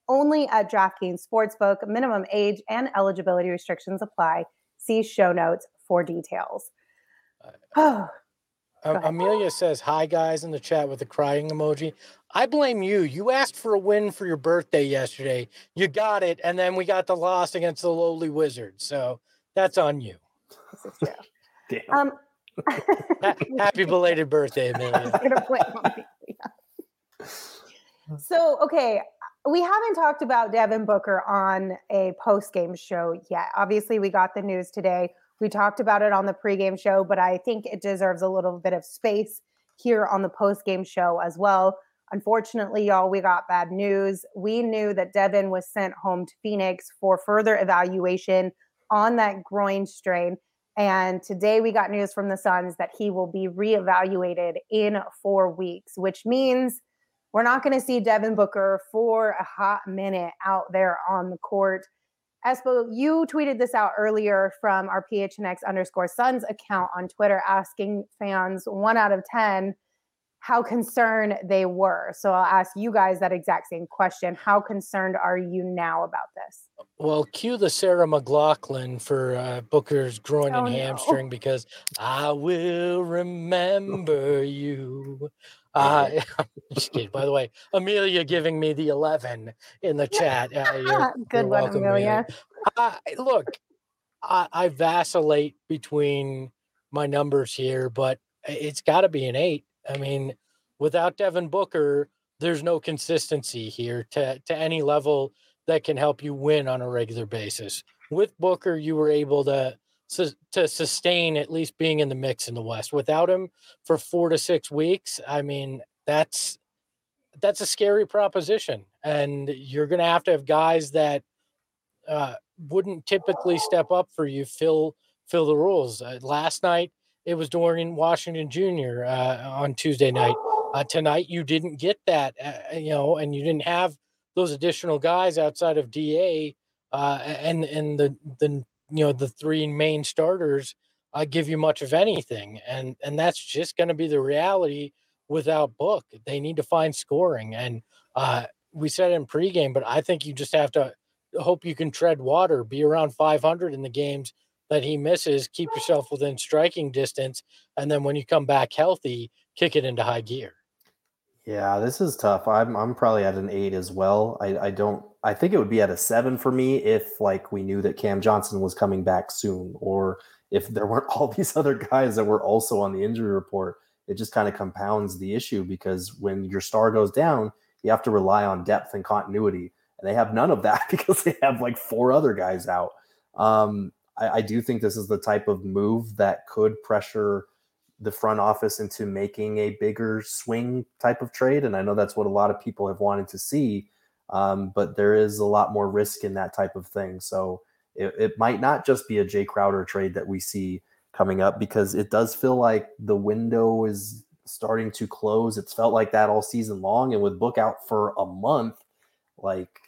only at DraftKings Sportsbook. Minimum age and eligibility restrictions apply. See show notes for details. (sighs) Oh, Uh, Amelia says, Hi, guys, in the chat with a crying emoji. I blame you. You asked for a win for your birthday yesterday. You got it. And then we got the loss against the lowly Wizards. So that's on you. this is true. (laughs) Damn. Um, (laughs) Happy belated birthday, (laughs) Amelia. I'm gonna blame on me. Yeah. So, okay, we haven't talked about Devin Booker on a post game show yet. Obviously, we got the news today. We talked about it on the pregame show, but I think it deserves a little bit of space here on the post game show as well. Unfortunately, y'all, we got bad news. We knew that Devin was sent home to Phoenix for further evaluation on that groin strain. And today we got news from the Suns that he will be reevaluated in four weeks, which means we're not going to see Devin Booker for a hot minute out there on the court. Espo, you tweeted this out earlier from our PHNX underscore Suns account on Twitter, asking fans one out of 10 how concerned they were. So I'll ask you guys that exact same question. How concerned are you now about this? Well, cue the Sarah McLachlan for uh, Booker's groin Oh, and no. hamstring because I will remember you. (laughs) Uh, (laughs) just kidding. By the way, Amelia giving me the 11 in the chat. Uh, you're, (laughs) Good you're one, welcome, Amelia. Uh, look, I, I vacillate between my numbers here, but it's got to be an eight. I mean, without Devin Booker, there's no consistency here to, to any level that can help you win on a regular basis. With Booker, you were able to to sustain at least being in the mix in the West. Without him for four to six weeks, I mean, that's that's a scary proposition, and you're going to have to have guys that uh, wouldn't typically step up for you fill fill the rules. Uh, last night it was Duane Washington Jr. Uh, on Tuesday night. Uh, tonight you didn't get that, uh, you know, and you didn't have those additional guys outside of Da uh, and and the the you know the three main starters uh, give you much of anything, and and that's just going to be the reality without Book. They need to find scoring, and uh, we said in pregame, but I think you just have to hope you can tread water, be around 500 in the games that he misses, keep yourself within striking distance, and then when you come back healthy, kick it into high gear. Yeah, this is tough. I'm I'm probably at an eight as well. I, I don't I think it would be at a seven for me if like we knew that Cam Johnson was coming back soon, or if there weren't (laughs) all these other guys that were also on the injury report. It just kind of compounds the issue because when your star goes down, you have to rely on depth and continuity. And they have none of that (laughs) because they have like four other guys out. Um, I, I do think this is the type of move that could pressure the front office into making a bigger swing type of trade. And I know that's what a lot of people have wanted to see. Um, but there is a lot more risk in that type of thing. So it, it might not just be a Jae Crowder trade that we see coming up because it does feel like the window is starting to close. It's felt like that all season long. And with Book out for a month, like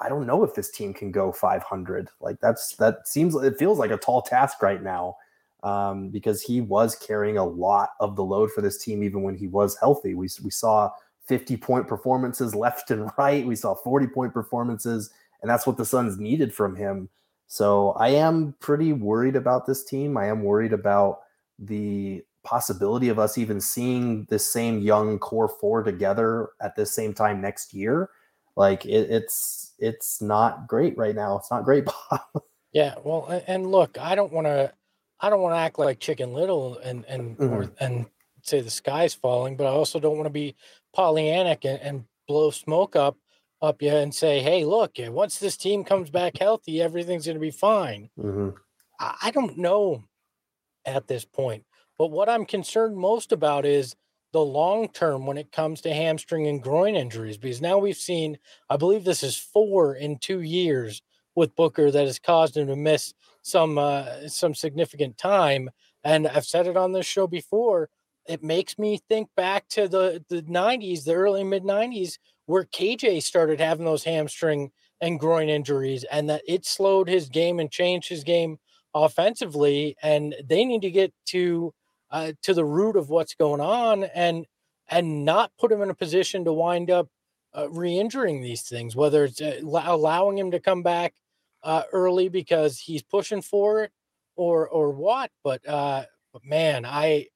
I don't know if this team can go 500. Like that's that seems it feels like a tall task right now um, because he was carrying a lot of the load for this team even when he was healthy. We we saw 50 point performances left and right. We saw 40 point performances, and that's what the Suns needed from him. So I am pretty worried about this team. I am worried about the possibility of us even seeing this same young core four together at the same time next year. Like it, it's it's not great right now. It's not great, (laughs) Bob. Yeah, well, and look, I don't want to, I don't want to act like Chicken Little and and mm-hmm. or, and say the sky's falling, but I also don't want to be Pollyannic and, and blow smoke up up you and say, hey, look, once this team comes back healthy, everything's going to be fine. Mm-hmm. I, I don't know at this point, but what I'm concerned most about is the long term when it comes to hamstring and groin injuries, because now we've seen, I believe this is four in two years with Booker that has caused him to miss some uh, some significant time. And I've said it on this show before. It makes me think back to the the 90s, the early mid 90s, where KJ started having those hamstring and groin injuries, and that it slowed his game and changed his game offensively. And they need to get to uh, to the root of what's going on and and not put him in a position to wind up uh, re-injuring these things. Whether it's uh, allowing him to come back uh, early because he's pushing for it, or or what. But uh, but man, I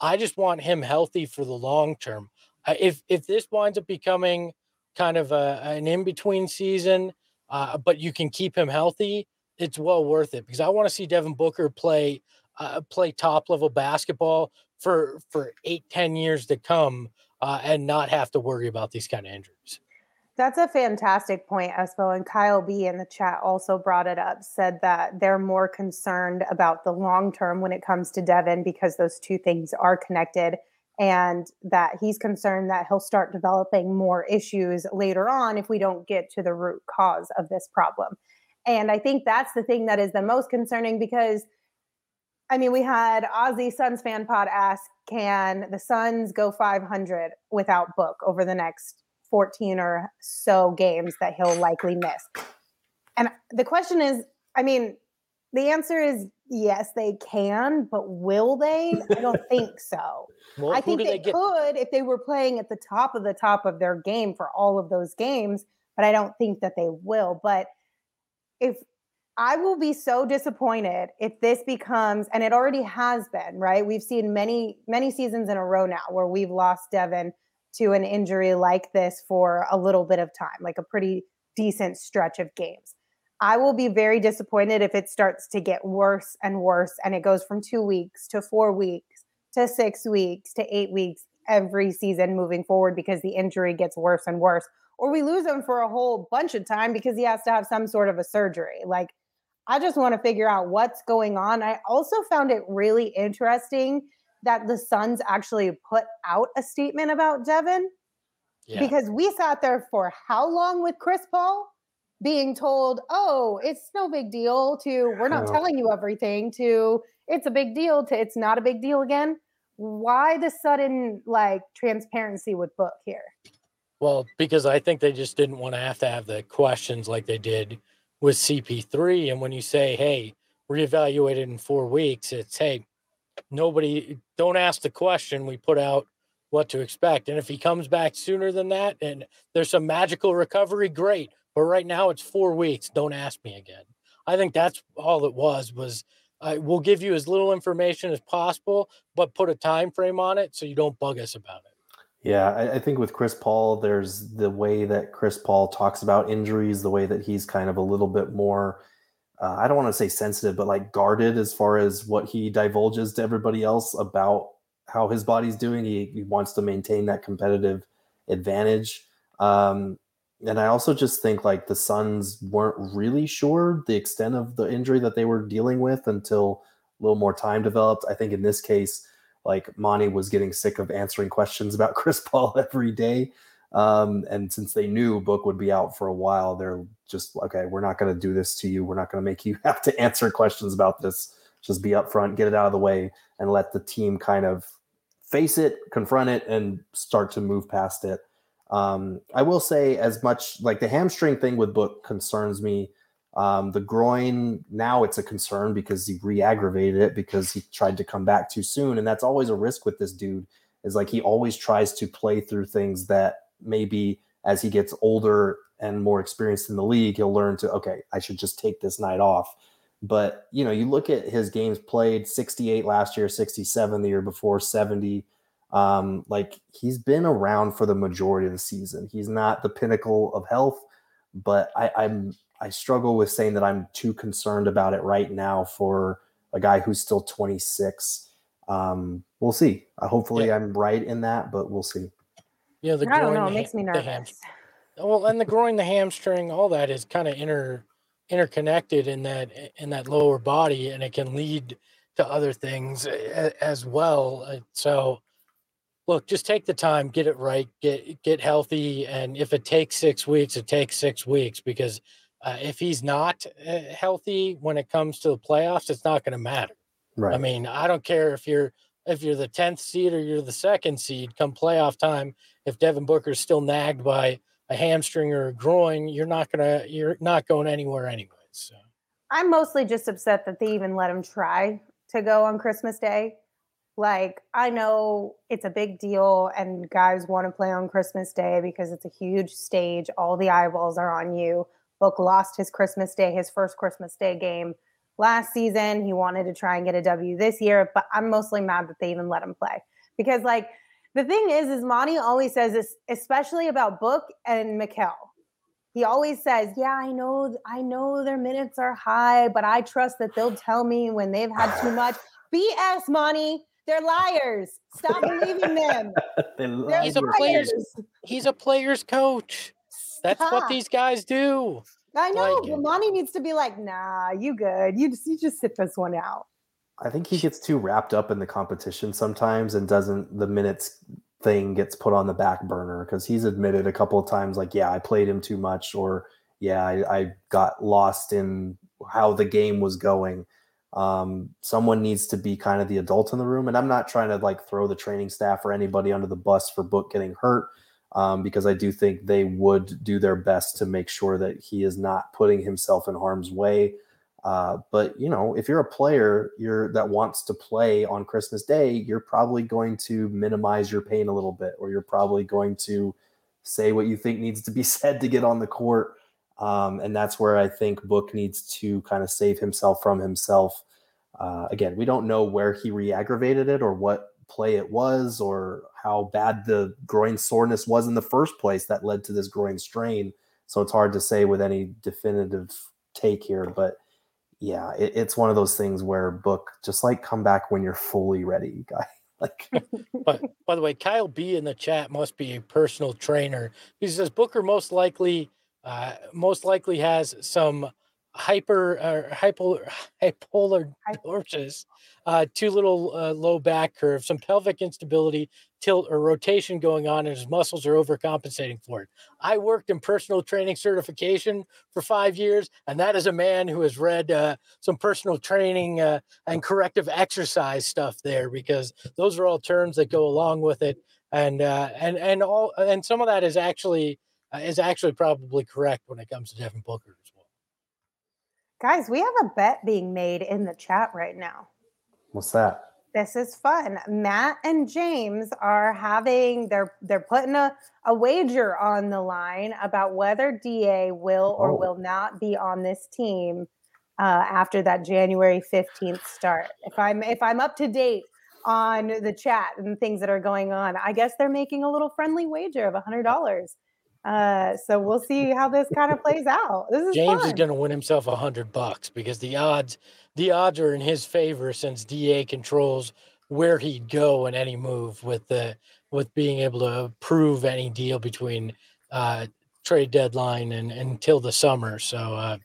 I just want him healthy for the long term. Uh, if if this winds up becoming kind of a, an in between season, uh, but you can keep him healthy, it's well worth it because I want to see Devin Booker play uh, play top level basketball for for eight ten years to come uh, and not have to worry about these kind of injuries. That's a fantastic point, Espo. And Kyle B in the chat also brought it up, said that they're more concerned about the long term when it comes to Devin because those two things are connected and that he's concerned that he'll start developing more issues later on if we don't get to the root cause of this problem. And I think that's the thing that is the most concerning because I mean, we had Aussie Suns fan pod ask, can the Suns go 500 without Book over the next 14 or so games that he'll likely miss? And the question is, I mean, the answer is yes, they can, but will they? I don't (laughs) think so. Well, I think they, they could if they were playing at the top of the top of their game for all of those games, but I don't think that they will. But if I will be so disappointed if this becomes, and it already has been, right? We've seen many, many seasons in a row now where we've lost Devin to an injury like this for a little bit of time, like a pretty decent stretch of games. I will be very disappointed if it starts to get worse and worse and it goes from two weeks to four weeks to six weeks to eight weeks every season moving forward because the injury gets worse and worse. Or we lose him for a whole bunch of time because he has to have some sort of a surgery. Like, I just want to figure out what's going on. I also found it really interesting that the Suns actually put out a statement about Devin yeah. because we sat there for how long with Chris Paul? being told, oh, it's no big deal, to we're not telling you everything, to it's a big deal, to it's not a big deal again. Why the sudden like transparency with book here? Well, because I think they just didn't want to have to have the questions like they did with CP3. And when you say, hey, reevaluate it in four weeks, it's hey, nobody don't ask the question. We put out what to expect. And if he comes back sooner than that and there's some magical recovery, great. But right now it's four weeks. Don't ask me again. I think that's all it was. Was uh, we'll give you as little information as possible, but put a time frame on it so you don't bug us about it. Yeah, I, I, think with Chris Paul, there's the way that Chris Paul talks about injuries, the way that he's kind of a little bit more, uh, I don't want to say sensitive, but like guarded as far as what he divulges to everybody else about how his body's doing. He, he wants to maintain that competitive advantage. Um, and I also just think like the Suns weren't really sure the extent of the injury that they were dealing with until a little more time developed. I think in this case, like Monty was getting sick of answering questions about (laughs) Chris Paul every day. Um, and since they knew Book would be out for a while, they're just okay, we're not going to do this to you. We're not going to make you (laughs) have to answer questions about this. Just be upfront, get it out of the way, and let the team kind of face it, confront it, and start to move past it. Um, I will say, as much like the hamstring thing with Book concerns me. Um, the groin now it's a concern because he re-aggravated it because he tried to come back too soon, and that's always a risk with this dude. Is like he always tries to play through things that maybe as he gets older and more experienced in the league, he'll learn to okay, I should just take this night off. But you know, you look at his games played: 68 last year, 67 the year before, 70 um, like he's been around for the majority of the season. He's not the pinnacle of health, but I, I'm I struggle with saying that I'm too concerned about it right now for a guy who's still 26. Um, we'll see. Uh, hopefully, yeah. I'm right in that, but we'll see. Yeah, the I don't know. It makes me nervous. Ham- well, and the groin, the hamstring, all that is kind of inter interconnected in that in that lower body, and it can lead to other things as well. Uh, so look, just take the time, get it right, get get healthy, and if it takes six weeks, it takes six weeks because uh, if he's not uh, healthy when it comes to the playoffs, it's not going to matter. Right. I mean, I don't care if you're if you're the tenth seed or you're the second seed. Come playoff time, if Devin Booker's still nagged by a hamstring or a groin, you're not gonna you're not going anywhere anyways. So. I'm mostly just upset that they even let him try to go on Christmas Day like, I know it's a big deal, and guys want to play on Christmas Day because it's a huge stage. All the eyeballs are on you. Book lost his Christmas Day, his first Christmas Day game last season. He wanted to try and get a W this year, but I'm mostly mad that they even let him play because, like, the thing is, is Monty always says this, especially about Book and Mikal. He always says, "Yeah, I know, I know their minutes are high, but I trust that they'll tell me when they've had too much." BS, Monty. They're liars. Stop believing them. (laughs) he's a player's he's a player's coach. That's Stop. what these guys do. I know, like, but Monty needs to be like, nah, you good. You just you just sit this one out. I think he gets too wrapped up in the competition sometimes and doesn't the minutes thing gets put on the back burner because he's admitted a couple of times like, yeah, I played him too much, or yeah, I, I got lost in how the game was going um, someone needs to be kind of the adult in the room. And I'm not trying to like throw the training staff or anybody under the bus for Book getting hurt, um, because I do think they would do their best to make sure that he is not putting himself in harm's way. Uh, but you know, if you're a player you're that wants to play on Christmas Day, you're probably going to minimize your pain a little bit, or you're probably going to say what you think needs to be (laughs) said to get on the court. Um, and that's where I think Book needs to kind of save himself from himself. Uh, again, we don't know where he re-aggravated it or what play it was or how bad the groin soreness was in the first place that led to this groin strain. So it's hard to say with any definitive take here, but yeah, it, it's one of those things where book just like come back when you're fully ready, (laughs) guy. Like, (laughs) but by the way, Kyle B in the chat must be a personal trainer. He says Booker most likely uh, most likely has some hyper uh, hypo, (laughs) hypolar dorsus, uh, too little uh, low back curve, some pelvic instability, tilt or rotation going on, and his muscles are overcompensating for it. I worked in personal training certification for five years, and that is a man who has read uh, some personal training uh, and corrective exercise stuff there because those are all terms that go along with it, and uh, and and all and some of that is actually is actually probably correct when it comes to Devin Booker as well. Guys, we have a bet being made in the chat right now. What's that? This is fun. Matt and James are having they're they're putting a, a wager on the line about whether DA will or oh. will not be on this team uh, after that January 15th start. If I'm if I'm up to date on the chat and things that are going on. I guess they're making a little friendly wager of a hundred dollars. Uh, so we'll see how this kind of plays out. This is James fun. is going to win himself a hundred bucks because the odds the odds are in his favor since Da controls where he'd go in any move with the with being able to approve any deal between uh, trade deadline and until the summer. So uh,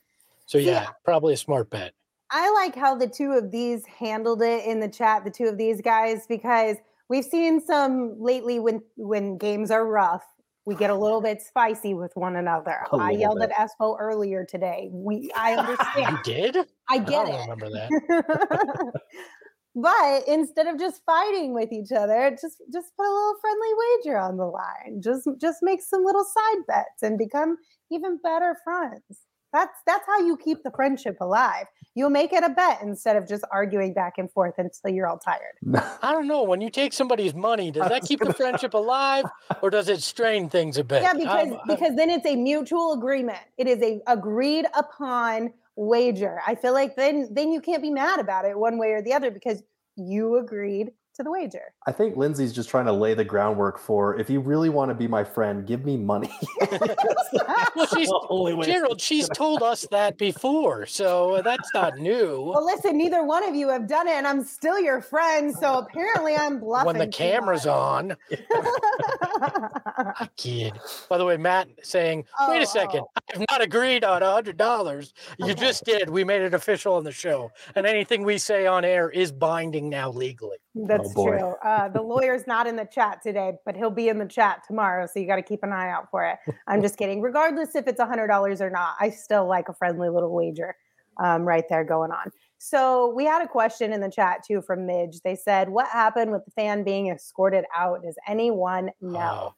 so See, yeah, probably a smart bet. I like how the two of these handled it in the chat, the two of these guys, because we've seen some lately when when games are rough, we get a little bit spicy with one another. I yelled bit. at Espo earlier today. We I (laughs) understand. You did? I get it. I don't it. remember that. (laughs) but instead of just fighting with each other, just just put a little friendly wager on the line. Just just make some little side bets and become even better friends. That's that's how you keep the friendship alive. You'll make it a bet instead of just arguing back and forth until you're all tired. (laughs) I don't know. When you take somebody's money, does that keep the (laughs) friendship alive, or does it strain things a bit? Yeah, because I'm- I'm- because then it's a mutual agreement. It is a agreed upon wager. I feel like then then you can't be mad about it one way or the other because you agreed to the wager. I think Lindsay's just trying to lay the groundwork for if you really want to be my friend, give me money. (laughs) Well, she's- the only way it's Gerald, she's told us that before, so that's not new. Well, listen, neither one of you have done it, and I'm still your friend. So apparently, I'm bluffing. when the camera's on, (laughs) I kid. By the way, Matt saying, "Wait Oh, a second, oh. I've not agreed on a hundred dollars. You just did. We made it official on the show, and anything we say on air is binding now legally." That's boy. true. Uh, the lawyer's not in the chat today, but he'll be in the chat tomorrow. So you got to keep an eye out for it. I'm just kidding. Regardless if it's $100 or not, I still like a friendly little wager um, right there going on. So we had a question in the chat too from Midge. They said, What happened with the fan being escorted out? Does anyone know? Uh,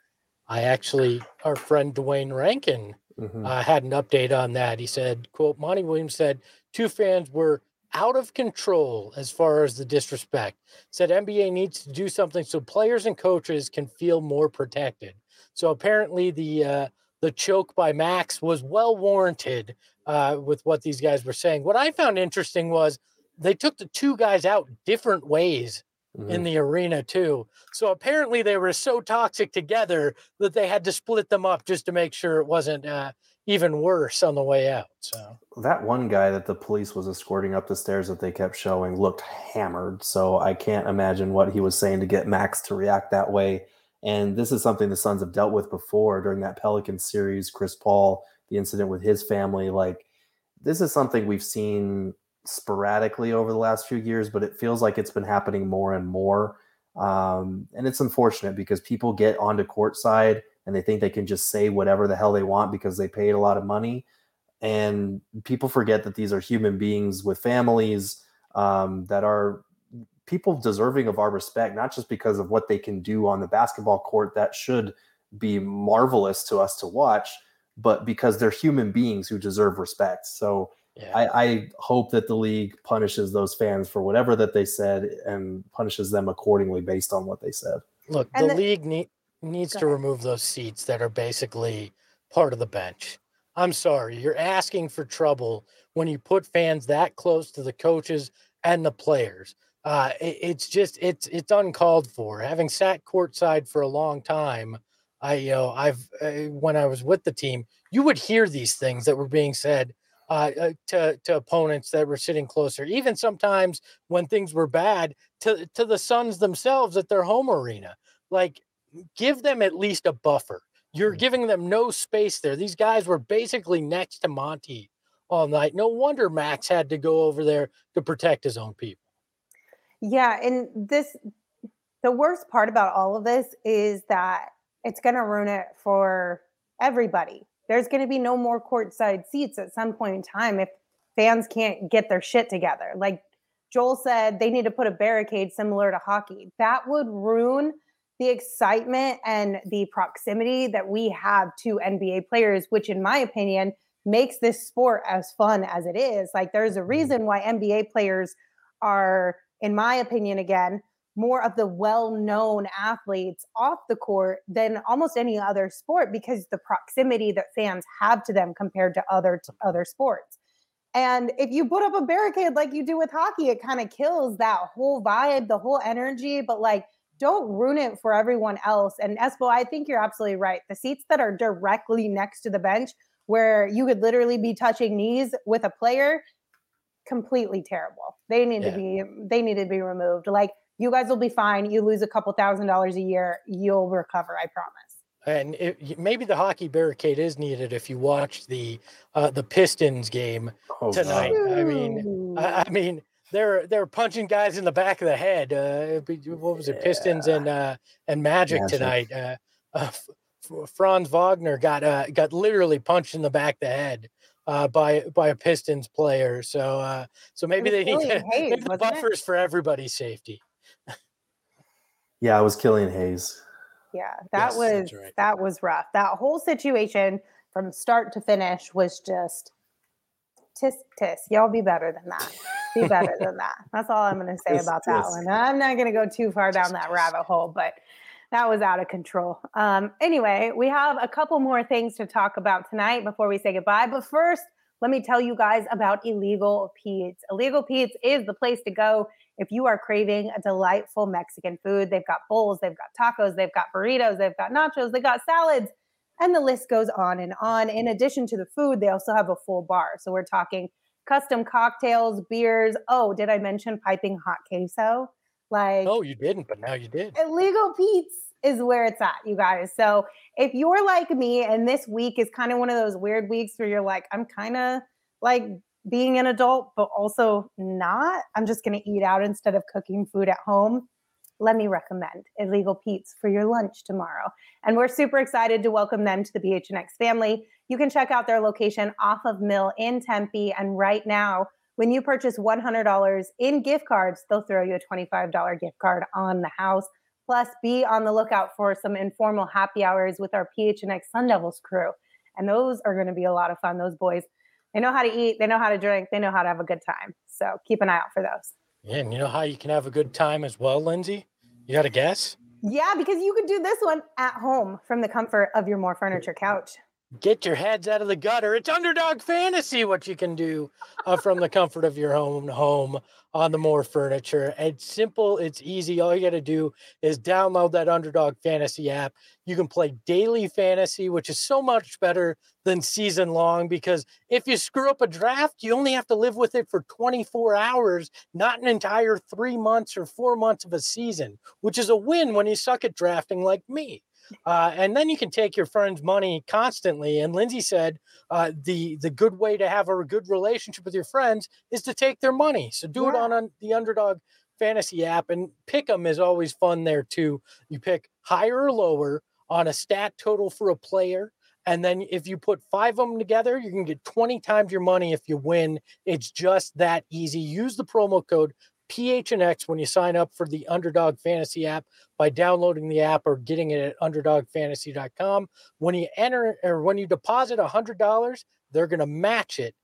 I actually, our friend Duane Rankin Mhm. uh, had an update on that. He said, "quote Monty Williams said two fans were out of control as far as the disrespect. Said NBA needs to do something so players and coaches can feel more protected. So apparently the uh, the choke by Max was well warranted uh, with what these guys were saying. What I found interesting was they took the two guys out different ways Mhm. in the arena too. So apparently they were so toxic together that they had to split them up just to make sure it wasn't uh, even worse on the way out. So that one guy that the police was escorting up the stairs that they kept showing looked hammered. So I can't imagine what he was saying to get Max to react that way. And this is something the Suns have dealt with before during that Pelican series. Chris Paul, the incident with his family, like this is something we've seen sporadically over the last few years, but it feels like it's been happening more and more. Um, and it's unfortunate because people get onto court side and they think they can just say whatever the hell they want because they paid a lot of money. And people forget that these are human beings with families um, that are people deserving of our respect not just because of what they can do on the basketball court that should be marvelous to us to watch but because they're human beings who deserve respect. So yeah, I, I hope that the league punishes those fans for whatever that they said and punishes them accordingly based on what they said. Look, the the- league need, needs to remove those seats that are basically part of the bench. I'm sorry, you're asking for trouble when you put fans that close to the coaches and the players. Uh, it- it's just it's it's uncalled for. Having sat courtside for a long time, I you know I've uh, when I was with the team, you would hear these things that were being said uh, uh, to to opponents that were sitting closer. Even sometimes when things were bad, to to the Suns themselves at their home arena. Like, give them at least a buffer. You're Mhm. giving them no space there. These guys were basically next to Monty all night. No wonder Max had to go over there to protect his own people. Yeah, and this the worst part about all of this is that it's going to ruin it for everybody. There's going to be no more courtside seats at some point in time if fans can't get their shit together. Like Joel said, they need to put a barricade similar to hockey. That would ruin the excitement and the proximity that we have to NBA players, which, in my opinion, makes this sport as fun as it is. Like, there's a mm-hmm. reason why NBA players are, in my opinion, again, more of the well-known athletes off the court than almost any other sport because the proximity that fans have to them compared to other to other sports. And if you put up a barricade like you do with hockey, it kind of kills that whole vibe, the whole energy. But like, don't ruin it for everyone else. And Espo, I think you're absolutely right. The seats that are directly next to the bench, where you could literally be touching knees with a player, completely terrible. They need yeah. to be they need to be removed. Like you guys will be fine. You lose a couple thousand dollars a year, you'll recover. I promise. And it, maybe the hockey barricade is needed if you watch the uh, the Pistons game oh, tonight. I mean, I, I, mean they're they're punching guys in the back of the head. Uh, what was it, Pistons and uh, and Magic, Magic. tonight? Uh, uh Franz Wagner got uh, got literally punched in the back of the head uh, by by a Pistons player. So uh, so maybe they need to, Hayes, the buffers it? for everybody's safety. yeah, it was Killian Hayes. Yeah, that yes, was right. that was rough. That whole situation from start to finish was just tis tis. Y'all be better than that. Be better than that. That's all I'm going to say about that one. I'm not going to go too far down that rabbit hole, but that was out of control. Um, anyway, we have a couple more things to talk about tonight before we say goodbye. But first, let me tell you guys about Illegal Pete's. Illegal Pete's is the place to go if you are craving a delightful Mexican food. They've got bowls, they've got tacos, they've got burritos, they've got nachos, they've got salads, and the list goes on and on. In addition to the food, they also have a full bar. So we're talking custom cocktails, beers. Oh, did I mention piping hot queso? Like, oh, you didn't, but now you did. Illegal Pete's is where it's at, you guys. So if you're like me and this week is kind of one of those weird weeks where you're like, I'm kind of like being an adult, but also not, I'm just going to eat out instead of cooking food at home. Let me recommend Illegal Pete's for your lunch tomorrow. And we're super excited to welcome them to the PHNX family. You can check out their location off of Mill in Tempe. And right now, when you purchase $100 in gift cards, they'll throw you a $25 gift card on the house. Plus, be on the lookout for some informal happy hours with our PHNX Sun Devils crew. And those are going to be a lot of fun. Those boys, they know how to eat, they know how to drink, they know how to have a good time. So keep an eye out for those. Yeah, and you know how you can have a good time as well, Lindsay? You got a guess? Yeah, because you could do this one at home from the comfort of your Mor Furniture couch get your heads out of the gutter. It's underdog fantasy what you can do uh, from the comfort of your own home on the Mor Furniture. It's simple, it's easy. All you got to do is download that underdog fantasy app. You can play daily fantasy, which is so much better than season long because if you screw up a draft, you only have to live with it for 24 hours, not an entire three months or four months of a season, which is a win when you suck at drafting like me. Uh, and then you can take your friend's money constantly. And Lindsay said uh, the the good way to have a good relationship with your friends is to take their money. So do yeah. it on, on the Underdog Fantasy app, and pick them is always fun there too. You pick higher or lower on a stat total for a player. And then if you put five of them together, you can get 20 times your money if you win. It's just that easy. Use the promo code PHNX when you sign up for the Underdog Fantasy app by downloading the app or getting it at underdogfantasy.com. When you enter or when you deposit $100, they're going to match it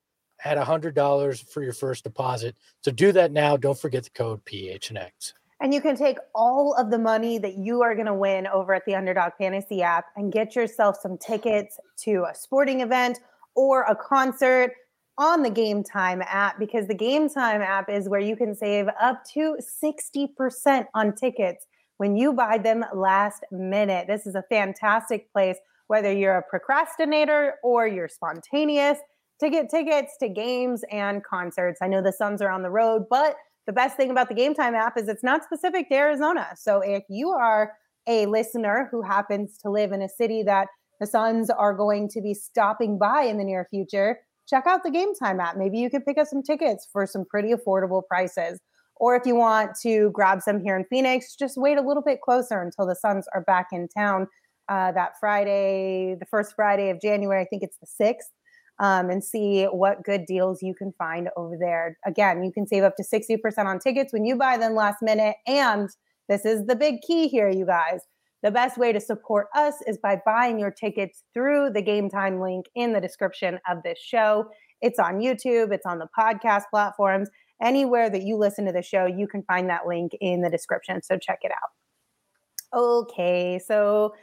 at $100 for your first deposit. So do that now. Don't forget the code PHNX. And you can take all of the money that you are going to win over at the Underdog Fantasy app and get yourself some tickets to a sporting event or a concert on the Game Time app because the Game Time app is where you can save up to 60% on tickets when you buy them last minute. This is a fantastic place, whether you're a procrastinator or you're spontaneous, to get tickets to games and concerts. I know the Suns are on the road, but the best thing about the Game Time app is it's not specific to Arizona. So if you are a listener who happens to live in a city that the Suns are going to be stopping by in the near future, check out the Game Time app. Maybe you could pick up some tickets for some pretty affordable prices. Or if you want to grab some here in Phoenix, just wait a little bit closer until the Suns are back in town uh, that Friday, the first Friday of January. I think it's the 6th. Um, and see what good deals you can find over there. Again, you can save up to 60% on tickets when you buy them last minute. And this is the big key here, you guys. The best way to support us is by buying your tickets through the Game Time link in the description of this show. It's on YouTube, it's on the podcast platforms. Anywhere that you listen to the show, you can find that link in the description. So check it out. Okay, so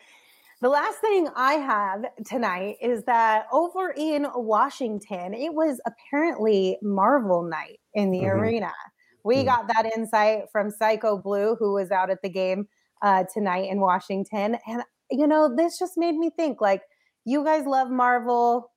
The last thing I have tonight is that over in Washington, it was apparently Marvel night in the Mhm. arena. We Mhm. got that insight from Psycho Blue, who was out at the game uh, tonight in Washington. And, you know, this just made me think like, you guys love Marvel.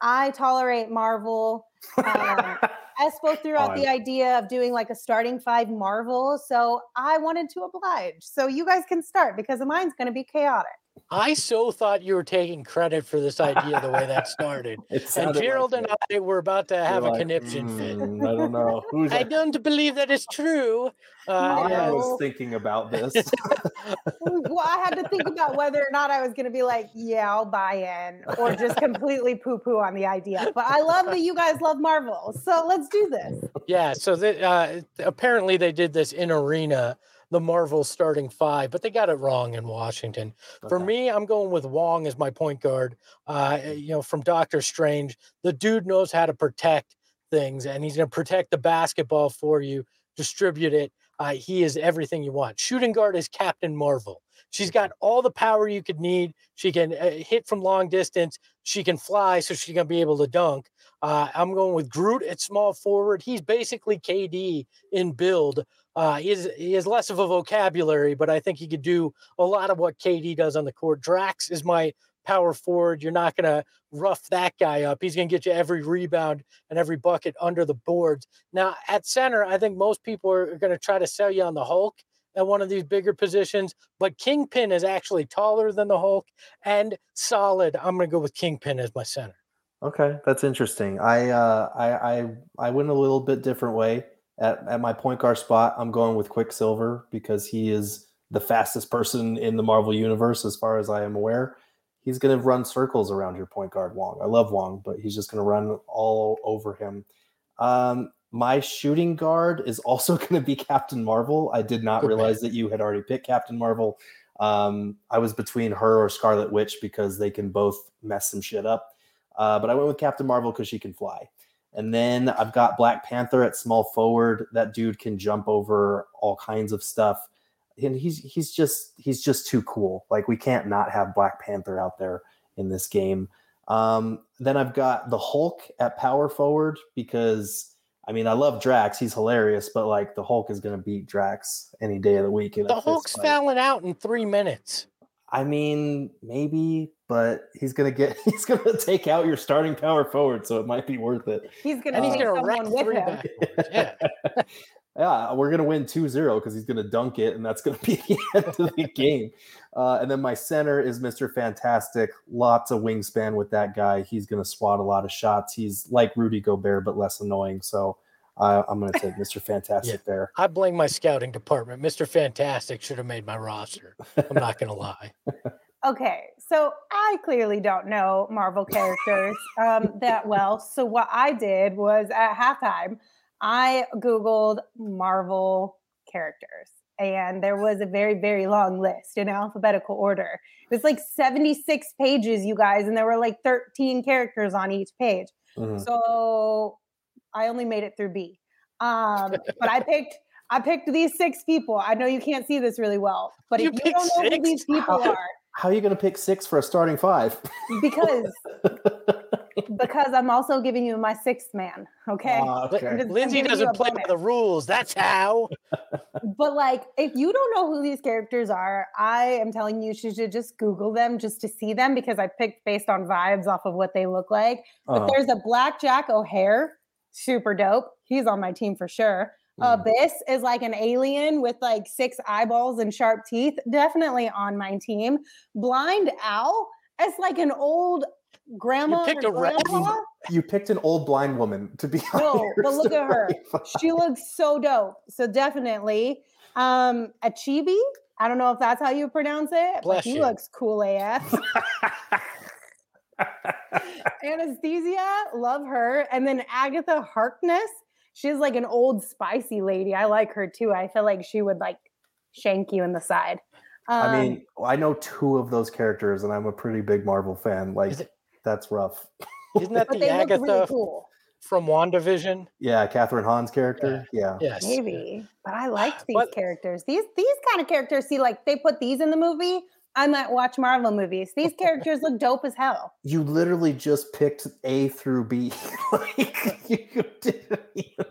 I tolerate Marvel. Um, (laughs) Espo threw out the idea of doing like a starting five Marvel. So I wanted to oblige. So you guys can start because mine's going to be chaotic. I so thought you were taking credit for this idea the way that started. (laughs) And sounded like Gerald and it. I were about to You're have a like, conniption fit. "Mm, I don't know. (laughs) Who's I don't believe that is true. Uh, I was thinking about this. (laughs) well, I had to think about whether or not I was going to be like, yeah, I'll buy in, or just completely poo poo on the idea. But I love that you guys love Marvel. So let's do this. Yeah, so the, uh, apparently they did this in arena, the Marvel starting five, but they got it wrong in Washington. For me, I'm going with Wong as my point guard. Uh, you know, from Doctor Strange, the dude knows how to protect things, and he's going to protect the basketball for you, distribute it. Uh, he is everything you want. Shooting guard is Captain Marvel. She's got all the power you could need. She can uh, hit from long distance. She can fly, so she's going to be able to dunk. Uh, I'm going with Groot at small forward. He's basically KD in build. Uh, he, is, he has less of a vocabulary, but I think he could do a lot of what KD does on the court. Drax is my power forward. You're not going to rough that guy up. He's going to get you every rebound and every bucket under the boards. Now, at center, I think most people are going to try to sell you on the Hulk at one of these bigger positions, but Kingpin is actually taller than the Hulk and solid. I'm going to go with Kingpin as my center. Okay, that's interesting. I uh, I I I went a little bit different way at at my point guard spot. I'm going with Quicksilver because he is the fastest person in the Marvel universe, as far as I am aware. He's going to run circles around your point guard Wong. I love Wong, but he's just going to run all over him. Um, my shooting guard is also (laughs) going to be Captain Marvel. I did not realize that you had already picked Captain Marvel. Um, I was between her or Scarlet Witch because they can both mess some shit up. Uh, but I went with Captain Marvel because she can fly. And then I've got Black Panther at small forward. That dude can jump over all kinds of stuff. And he's he's just he's just too cool. Like we can't not have Black Panther out there in this game. Um, then I've got the Hulk at power forward because I mean I love Drax. He's hilarious, but like the Hulk is gonna beat Drax any day of the week. The Hulk's fouling out in three minutes. I mean, maybe, but he's gonna get (laughs) he's gonna take out your starting power forward, so it might be worth it. He's going And to he's going to wreck someone with him. (laughs) Yeah. Yeah, we're gonna win 2-0 because he's gonna dunk it, and that's gonna be (laughs) the end of the game. Uh, and then my center is Mr. Fantastic. Lots of wingspan with that guy. He's gonna swat a lot of shots. He's like Rudy Gobert, but less annoying. So uh, I'm gonna take Mr. Fantastic there. I blame my scouting department. Mr. Fantastic should have made my roster. I'm not going to lie. Okay, so I clearly don't know Marvel characters um, (laughs) that well. So what I did was at halftime, I Googled Marvel characters, and there was a very, very long list in alphabetical order. It was like 76 pages, you guys, and there were like 13 characters on each page. Mhm. So I only made it through B. Um, but I picked I picked these six people. I know you can't see this really well, but You if you don't know who these people (laughs) are, How are you gonna pick six for a starting five? because (laughs) because I'm also giving you my sixth man. Okay. Li- okay. I'm just- I'm Lindsay doesn't play by the rules. That's how. (laughs) But like, if you don't know who these characters are, I am telling you, you should just Google them just to see them because I picked based on vibes off of what they look like. But Uh-huh. there's a Black Jack O'Hare, super dope. He's on my team for sure. Mhm. Abyss is like an alien with like six eyeballs and sharp teeth. Definitely on my team. Blind Al is like an old grandma You picked a grandpa. You picked an old blind woman to be No, but look at her. She looks so dope. So definitely. Um Achebe. I don't know if that's how you pronounce it, Bless but he you. looks cool AF. (laughs) Anesthesia, love her. And then Agatha Harkness. She's like an old spicy lady. I like her too. I feel like she would like shank you in the side. Um, I mean, I know two of those characters, and I'm a pretty big Marvel fan. Like, it- that's rough. (laughs) Isn't that the Agatha really cool. from WandaVision? Yeah, Kathryn Hahn's character. Yeah. Yes. Maybe, but I liked these But- characters. These these kind of characters. See, like they put these in the movie. I might watch Marvel movies. These characters look dope as hell. (laughs) You literally just picked A through B. (laughs) like you didn't even-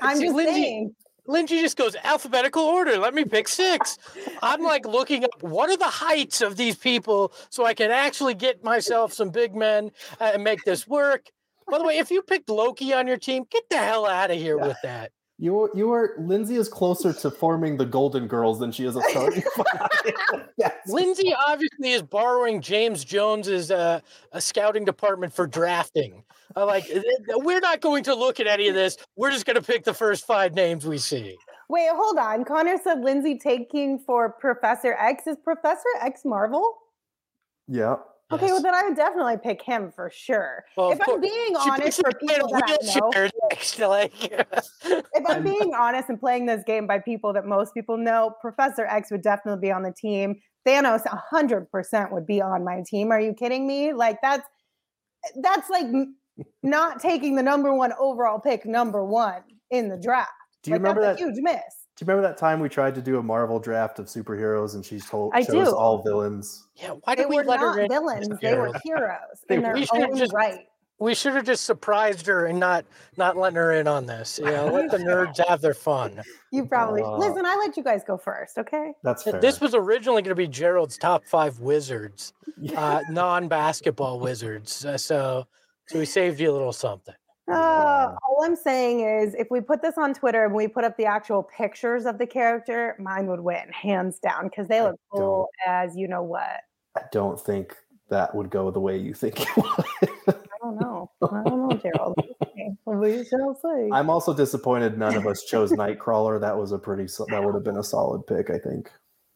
I'm See, just Lindsay, saying. Lindsay just goes alphabetical order. Let me pick six. I'm like looking up what are the heights of these people so I can actually get myself some big men and make this work. By the way, if you picked Loki on your team, get the hell out of here with that. You are, you are Lindsay is closer to forming the Golden Girls than she is a (laughs) starting (laughs) five. That's- Lindsay obviously is borrowing James Jones's uh, a scouting department for drafting. Uh, like th- th- we're not going to look at any of this. We're just going to pick the first five names we see. Wait, hold on. Connor said Lindsay taking for Professor X. Is Professor X Marvel? yeah. Okay, Yes. well then I would definitely pick him for sure. Well, if I'm being honest for a guy in a people that I know, (laughs) next if I'm being (laughs) honest and playing this game by people that most people know, Professor X would definitely be on the team. Thanos 100% would be on my team. Are you kidding me? Like that's that's like (laughs) not taking the number 1 overall pick number 1 in the draft. Do you like, remember that's that? a huge miss. Do you remember that time we tried to do a Marvel draft of superheroes and she told I chose do. all villains? yeah, why They did we were let not her in? villains, they were Gerald? heroes They in were- their We should've own just- right. We should have just surprised her and not not letting her in on this. You know, let the (laughs) nerds have their fun. You probably Uh, listen. I let you guys go first, okay? That's fair. This was originally going to be Gerald's top five wizards, (laughs) uh, non-basketball wizards. Uh, so, so we saved you a little something. Uh, all I'm saying is, if we put this on Twitter and we put up the actual pictures of the character, mine would win hands down because they look cool as you know what. I don't think that would go the way you think it (laughs) would. I don't know. I don't know, Gerald. (laughs) Okay, We shall see. I'm also disappointed none of us chose Nightcrawler. That was a pretty that would have been a solid pick, I think.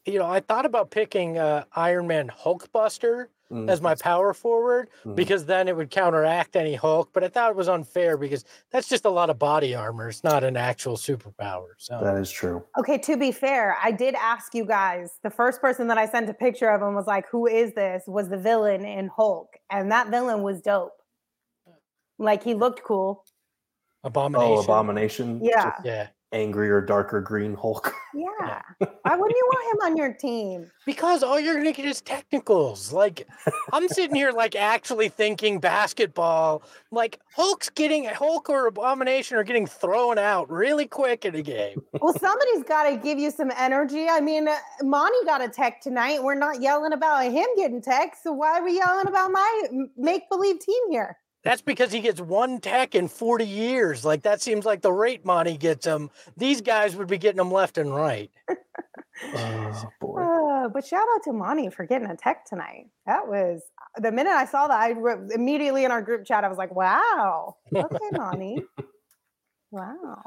You know, I thought about picking uh, Iron Man Hulkbuster Mm, as my power forward Mhm. because then it would counteract any Hulk. But I thought it was unfair because that's just a lot of body armor. It's not an actual superpower. So that is true. Okay, to be fair, I did ask you guys. The first person that I sent a picture of him was like, "Who is this?" Was the villain in Hulk, and that villain was dope. Like he looked cool. abomination. Oh, Abomination. Yeah. Just Yeah. angrier, darker green Hulk. (laughs) Yeah. Why wouldn't you want him on your team? Because all you're gonna get is technicals. Like I'm sitting here like actually thinking basketball. Like Hulk's getting Hulk or Abomination are getting thrown out really quick in a game. Well, somebody's got to give you some energy. I mean, uh, Monty got a tech tonight. We're not yelling about him getting tech. So why are we yelling about my make believe team here? That's because he gets one tech in 40 years. Like that seems like the rate Monty gets him. These guys would be getting them left and right. (laughs) Oh boy. Uh, but shout out to Monty for getting a tech tonight. That was the minute I saw that, I wrote immediately in our group chat, I was like, wow. Okay, Monty. (laughs) Wow.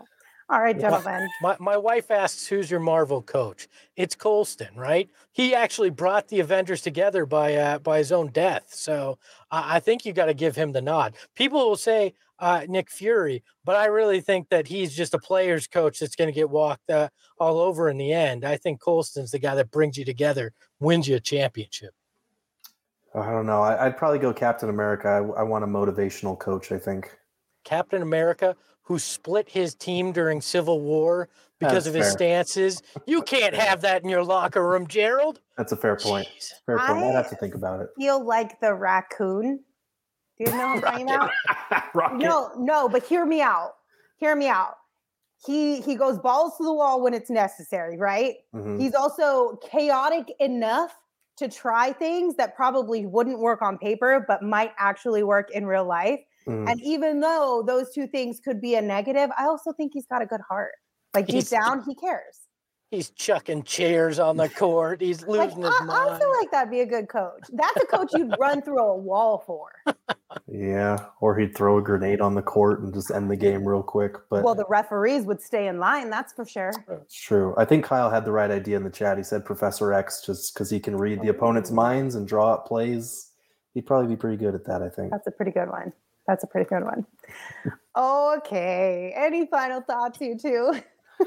All right, gentlemen. My, my wife asks, who's your Marvel coach? It's Coulson, right? He actually brought the Avengers together by uh, by his own death. So I, I think you got to give him the nod. People will say uh, Nick Fury, but I really think that he's just a player's coach that's going to get walked uh, all over in the end. I think Coulson's the guy that brings you together, wins you a championship. I don't know. I, I'd probably go Captain America. I, I want a motivational coach. I think. Captain America, who split his team during Civil War because That's of his fair. stances. You can't have that in your locker room, Gerald. That's a fair point. Jeez. Fair point. I'd I- have to think about it. Feel like the raccoon. Do you know what I'm talking about? (laughs) Rocket. No, no, but hear me out. Hear me out. He he goes balls to the wall when it's necessary, right? Mhm. He's also chaotic enough to try things that probably wouldn't work on paper, but might actually work in real life. Mhm. And even though those two things could be a negative, I also think he's got a good heart. Like deep He's- down, he cares. He's chucking chairs on the court. He's Like losing I, his I mind. I feel like that'd be a good coach. That's a coach you'd run through a wall for. Yeah, or he'd throw a grenade on the court and just end the game real quick. But Well, the referees would stay in line, that's for sure. it's true. I think Kyle had the right idea in the chat. He said Professor X just because he can read the opponent's minds and draw up plays. He'd probably be pretty good at that. I think. That's a pretty good one. That's a pretty good one. Okay. Any final thoughts, you two? (laughs)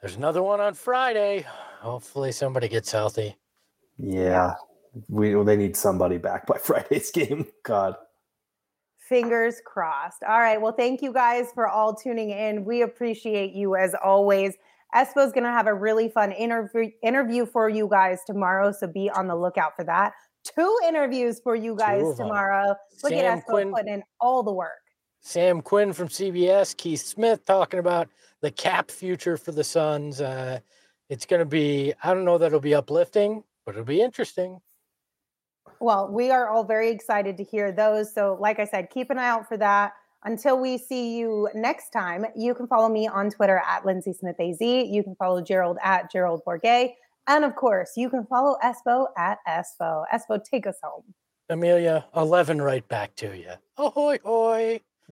There's another one on Friday. Hopefully, somebody gets healthy. Yeah, we they need somebody back by (laughs) Friday's game. God. Fingers crossed. All right. Well, thank you guys for all tuning in. We appreciate you as always. Espo's going to have a really fun interview interview for you guys tomorrow, so be on the lookout for that. Two interviews for you guys tomorrow. Look Sam at us Quinn, putting in all the work. Sam Quinn from CBS, Keith Smith talking about the cap future for the Suns. Uh, it's going to be, I don't know that it'll be uplifting, but it'll be interesting. Well, we are all very excited to hear those. So, like I said, keep an eye out for that. Until we see you next time, you can follow me on Twitter at Lindsay Smith AZ. You can follow Gerald at Gerald Bourguet. And of course, you can follow Espo at Espo. Espo, take us home. Amelia, 11 right back to you. Ahoy, hoy.